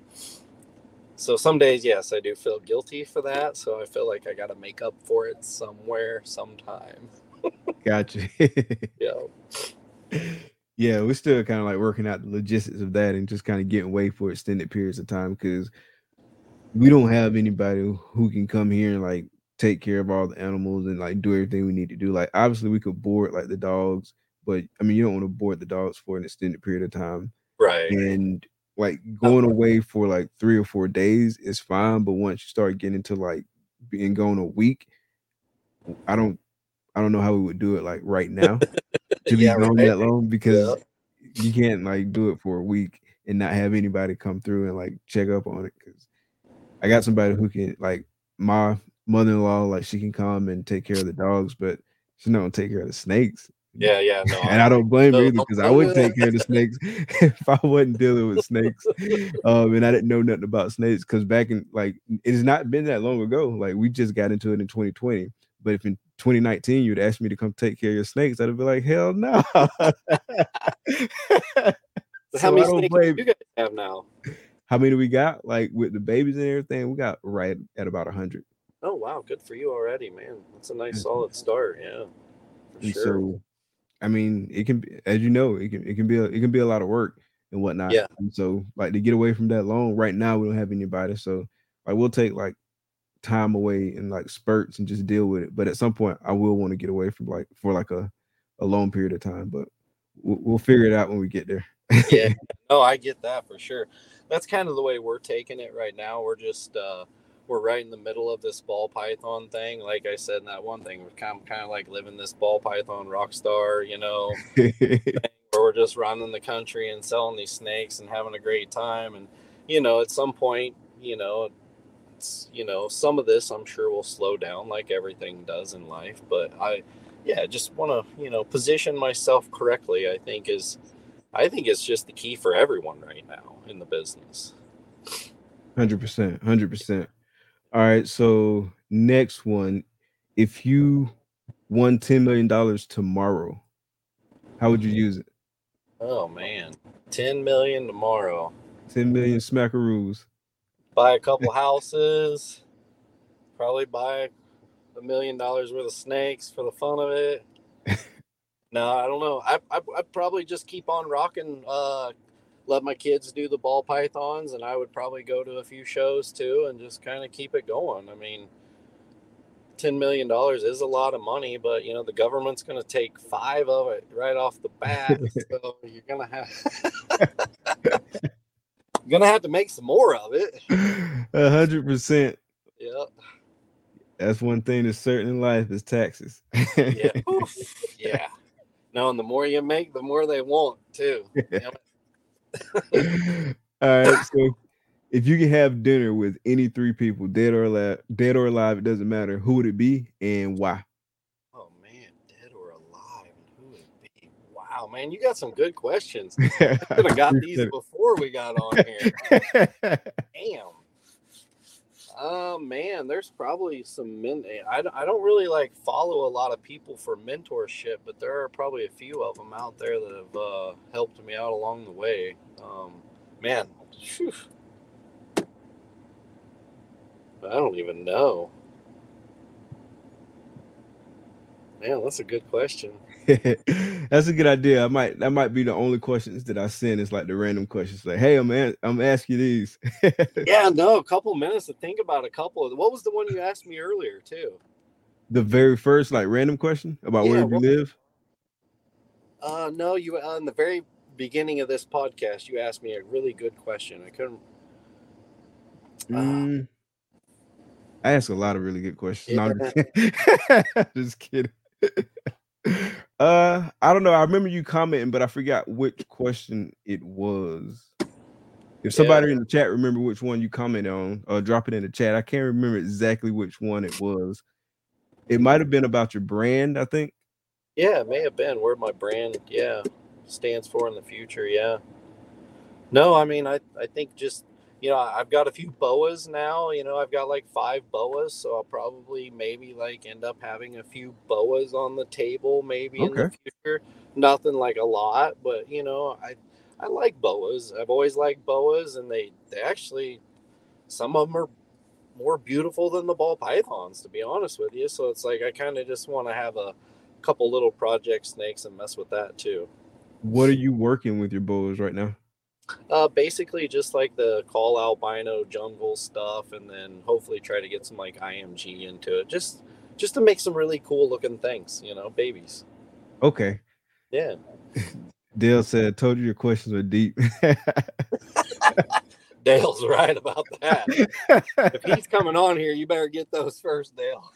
so some days, yes, I do feel guilty for that. So I feel like I got to make up for it somewhere, sometime. gotcha Yeah. yeah we're still kind of like working out the logistics of that and just kind of getting away for extended periods of time because we don't have anybody who- can come here and like take care of all the animals and like do everything we need to do like obviously we could board like the dogs but i mean you don't want to board the dogs for an extended period of time Right. and like going away for like three or four days is fine but once you start getting into like being gone a week i don't i don't know how we would do it like right now to be Yeah, gone right. that long because you can't like do it for a week and not have anybody come through and like check up on it because i got somebody who can like my mother-in-law like she can come and take care of the dogs but she's not gonna take care of the snakes Yeah, yeah, no. and I don't blame her No, either because I wouldn't take care of the snakes if I wasn't dealing with snakes. Um, and I didn't know nothing about snakes because back in like it has not been that long ago. Like we just got into it in 2020. But if in 2019 you'd ask me to come take care of your snakes, I'd be like, hell no. So how many snakes do you guys have now? How many we got? Like with the babies and everything, we got right at about hundred. Oh wow, good for you already, man. That's a nice solid start. Yeah, sure. so, I mean, it can be, as you know, it can it can be a, it can be a lot of work and whatnot. Yeah. And so, like to get away from that long, right now we don't have anybody. So, like we'll take like time away and like spurts and just deal with it. But at some point, I will want to get away from like for like a a long period of time. But we'll, we'll figure it out when we get there. yeah, no, I get that for sure. That's kind of the way we're taking it right now. We're just uh we're right in the middle of this ball python thing. Like I said in that one thing, we're kind of, kind of like living this ball python rock star, you know, where we're just running the country and selling these snakes and having a great time. And you know, at some point, you know, it's you know, some of this I'm sure will slow down like everything does in life. But I, yeah, just want to you know position myself correctly. I think is, I think it's just the key for everyone right now in the business. Hundred percent, hundred percent. All right, so next one, if you won ten million dollars tomorrow, how would you use it? Oh man, ten million tomorrow. Ten million smackaroos. Buy a couple houses. Probably buy a million dollars worth of snakes for the fun of it. no, I don't know. I, I I'd probably just keep on rocking. Uh, let my kids do the ball pythons, and I would probably go to a few shows too, and just kind of keep it going. I mean, ten million dollars is a lot of money, but you know the government's going to take five of it right off the bat, so you're gonna have you're gonna have to make some more of it. A hundred percent. Yeah, That's one thing that's certain in life is taxes. yeah, Oof. yeah. No, and the more you make, the more they want too. All right. So if you could have dinner with any three people, dead or alive, dead or alive, it doesn't matter. Who would it be and why? Oh man, dead or alive, who would it be? Wow, man, you got some good questions. I could have got these before we got on here. Damn. Oh man, there's probably some men. I, don't- I don't really like follow a lot of people for mentorship, but there are probably a few of them out there that have uh, helped me out along the way. Um, man, phew. I don't even know. Man, that's a good question. That's a good idea. I might that might be the only questions that I send. It's like the random questions, like, "Hey, I'm an- I'm asking you these." Yeah, no, a couple minutes to think about a couple of. What was the one you asked me earlier too? the very first like random question about Yeah, where you what- live. Uh, no, you on the very beginning of this podcast, you asked me a really good question. I couldn't. Ah. Mm, I ask a lot of really good questions. No, just. Just kidding. uh, I don't know. I remember you commenting, but I forgot which question it was. If somebody in the chat remember which one you commented on, or drop it in the chat. I can't remember exactly which one it was. It might have been about your brand, I think. Yeah, it may have been where my brand, yeah, stands for in the future. Yeah. No, I mean, I I think just you know I've got a few boas now. You know, I've got like five boas, so I'll probably maybe like end up having a few boas on the table maybe in the future. Nothing like a lot, but you know, I I like boas. I've always liked boas, and they they actually some of them are more beautiful than the ball pythons, to be honest with you. So it's like I kind of just want to have a couple little project snakes and mess with that too. What are you working with your boas right now? Uh, basically, just like the Kahl albino jungle stuff, and then hopefully try to get some like IMG into it, just just to make some really cool looking things, you know, babies. Okay. Yeah. Dale said, "Told you your questions are deep." Dale's right about that. if he's coming on here, you better get those first, Dale.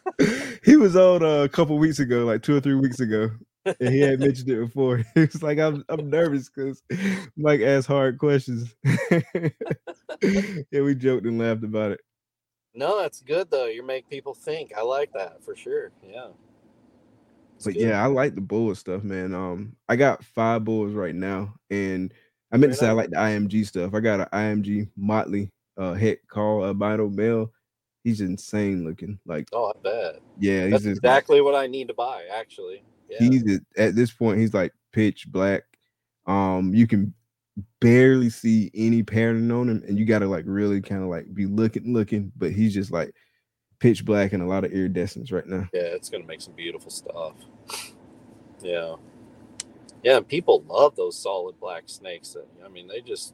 he was on uh, a couple weeks ago, like two or three weeks ago, and he had mentioned it before. He was like, "I'm I'm nervous because Mike asked hard questions." yeah, we joked and laughed about it. No, that's good though. You make people think. I like that for sure. Yeah. It's But good. yeah, I like the bull stuff, man. Um, I got five bulls right now, and I meant to say I like the IMG stuff. I got an IMG Motley uh head Kahl albino male. He's insane looking. Like, Oh, I bet. yeah, he's That's like- exactly what I need to buy, actually. Yeah. he's at- at this point he's like pitch black um you can barely see any pattern on him and you got to like really kind of like be looking looking but he's just like pitch black and a lot of iridescence right now Yeah, it's gonna make some beautiful stuff. Yeah, yeah. and People love those solid black snakes. That I mean, they just.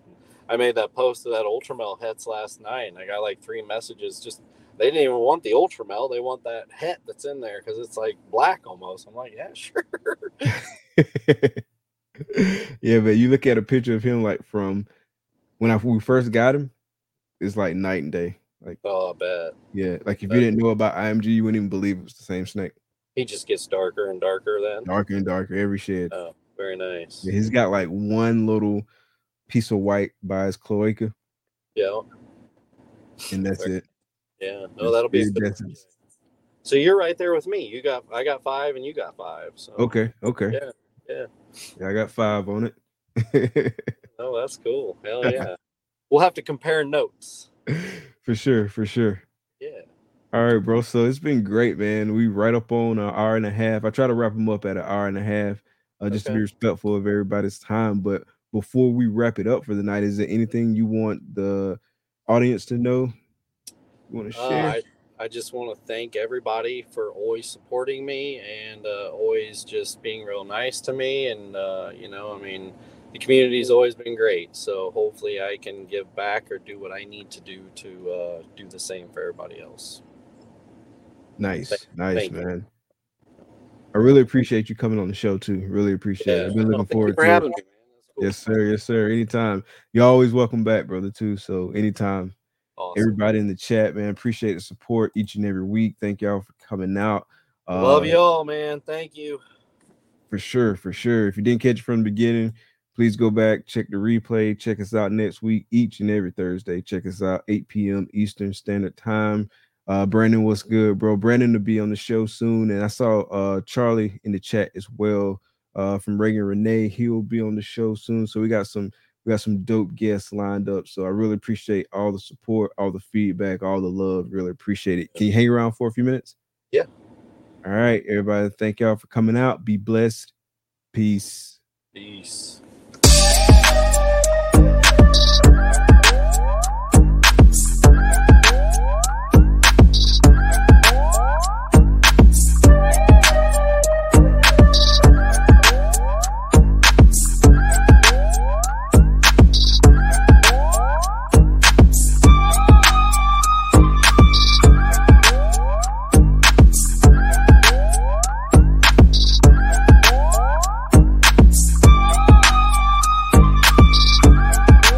I made that post of that Ultramel hets last night, and I got like three messages. Just they didn't even want the Ultramel; they want that het that's in there because it's like black almost. I'm like, yeah, sure. yeah but you look at a picture of him like from when I we first got him it's like night and day like oh, I bet yeah like if you didn't know about img you wouldn't even believe it was the same snake he just gets darker and darker. Then, darker and darker every shed oh, very nice. yeah, he's got like one little piece of white by his cloaca Yeah, and that's Very- it yeah. No, that'll be a good. So you're right there with me. You got, I got five, and you got five. So Okay, okay. Yeah, yeah. Yeah, I got five on it. Oh, that's cool. Hell yeah. we'll have to compare notes. for sure, for sure. Yeah. All right, bro. So it's been great, man. We right up on an hour and a half. I try to wrap them up at an hour and a half, uh, just to be respectful of everybody's time. But before we wrap it up for the night, is there anything you want the audience to know? You want to Uh, share? I, I just want to thank everybody for always supporting me and uh, always just being real nice to me. And, uh, you know, I mean, the community's always been great. So hopefully I can give back or do what I need to do to uh, do the same for everybody else. nice, nice, thank you. man. I really appreciate you coming on the show too. Really appreciate it. I've been looking forward for to it. having me, man. That's cool. Yes, sir. Yes, sir. Anytime. You're always welcome back, brother, too. So anytime. Awesome. Everybody in the chat, man. Appreciate the support each and every week. Thank y'all for coming out. Love Uh, you all, man. Thank you. For sure, for sure. If you didn't catch it from the beginning, Please go back, check the replay, check us out next week, each and every Thursday. Check us out 8 p.m. Eastern Standard Time. Uh, Brandon, what's good, bro? Brandon will be on the show soon, and I saw uh Charlie in the chat as well. Uh, from Reagan Renee, he will be on the show soon. So we got some we got some dope guests lined up. So I really appreciate all the support, all the feedback, all the love. Really appreciate it. Can you hang around for a few minutes? Yeah. All right, everybody. Thank y'all for coming out. Be blessed. Peace. Peace.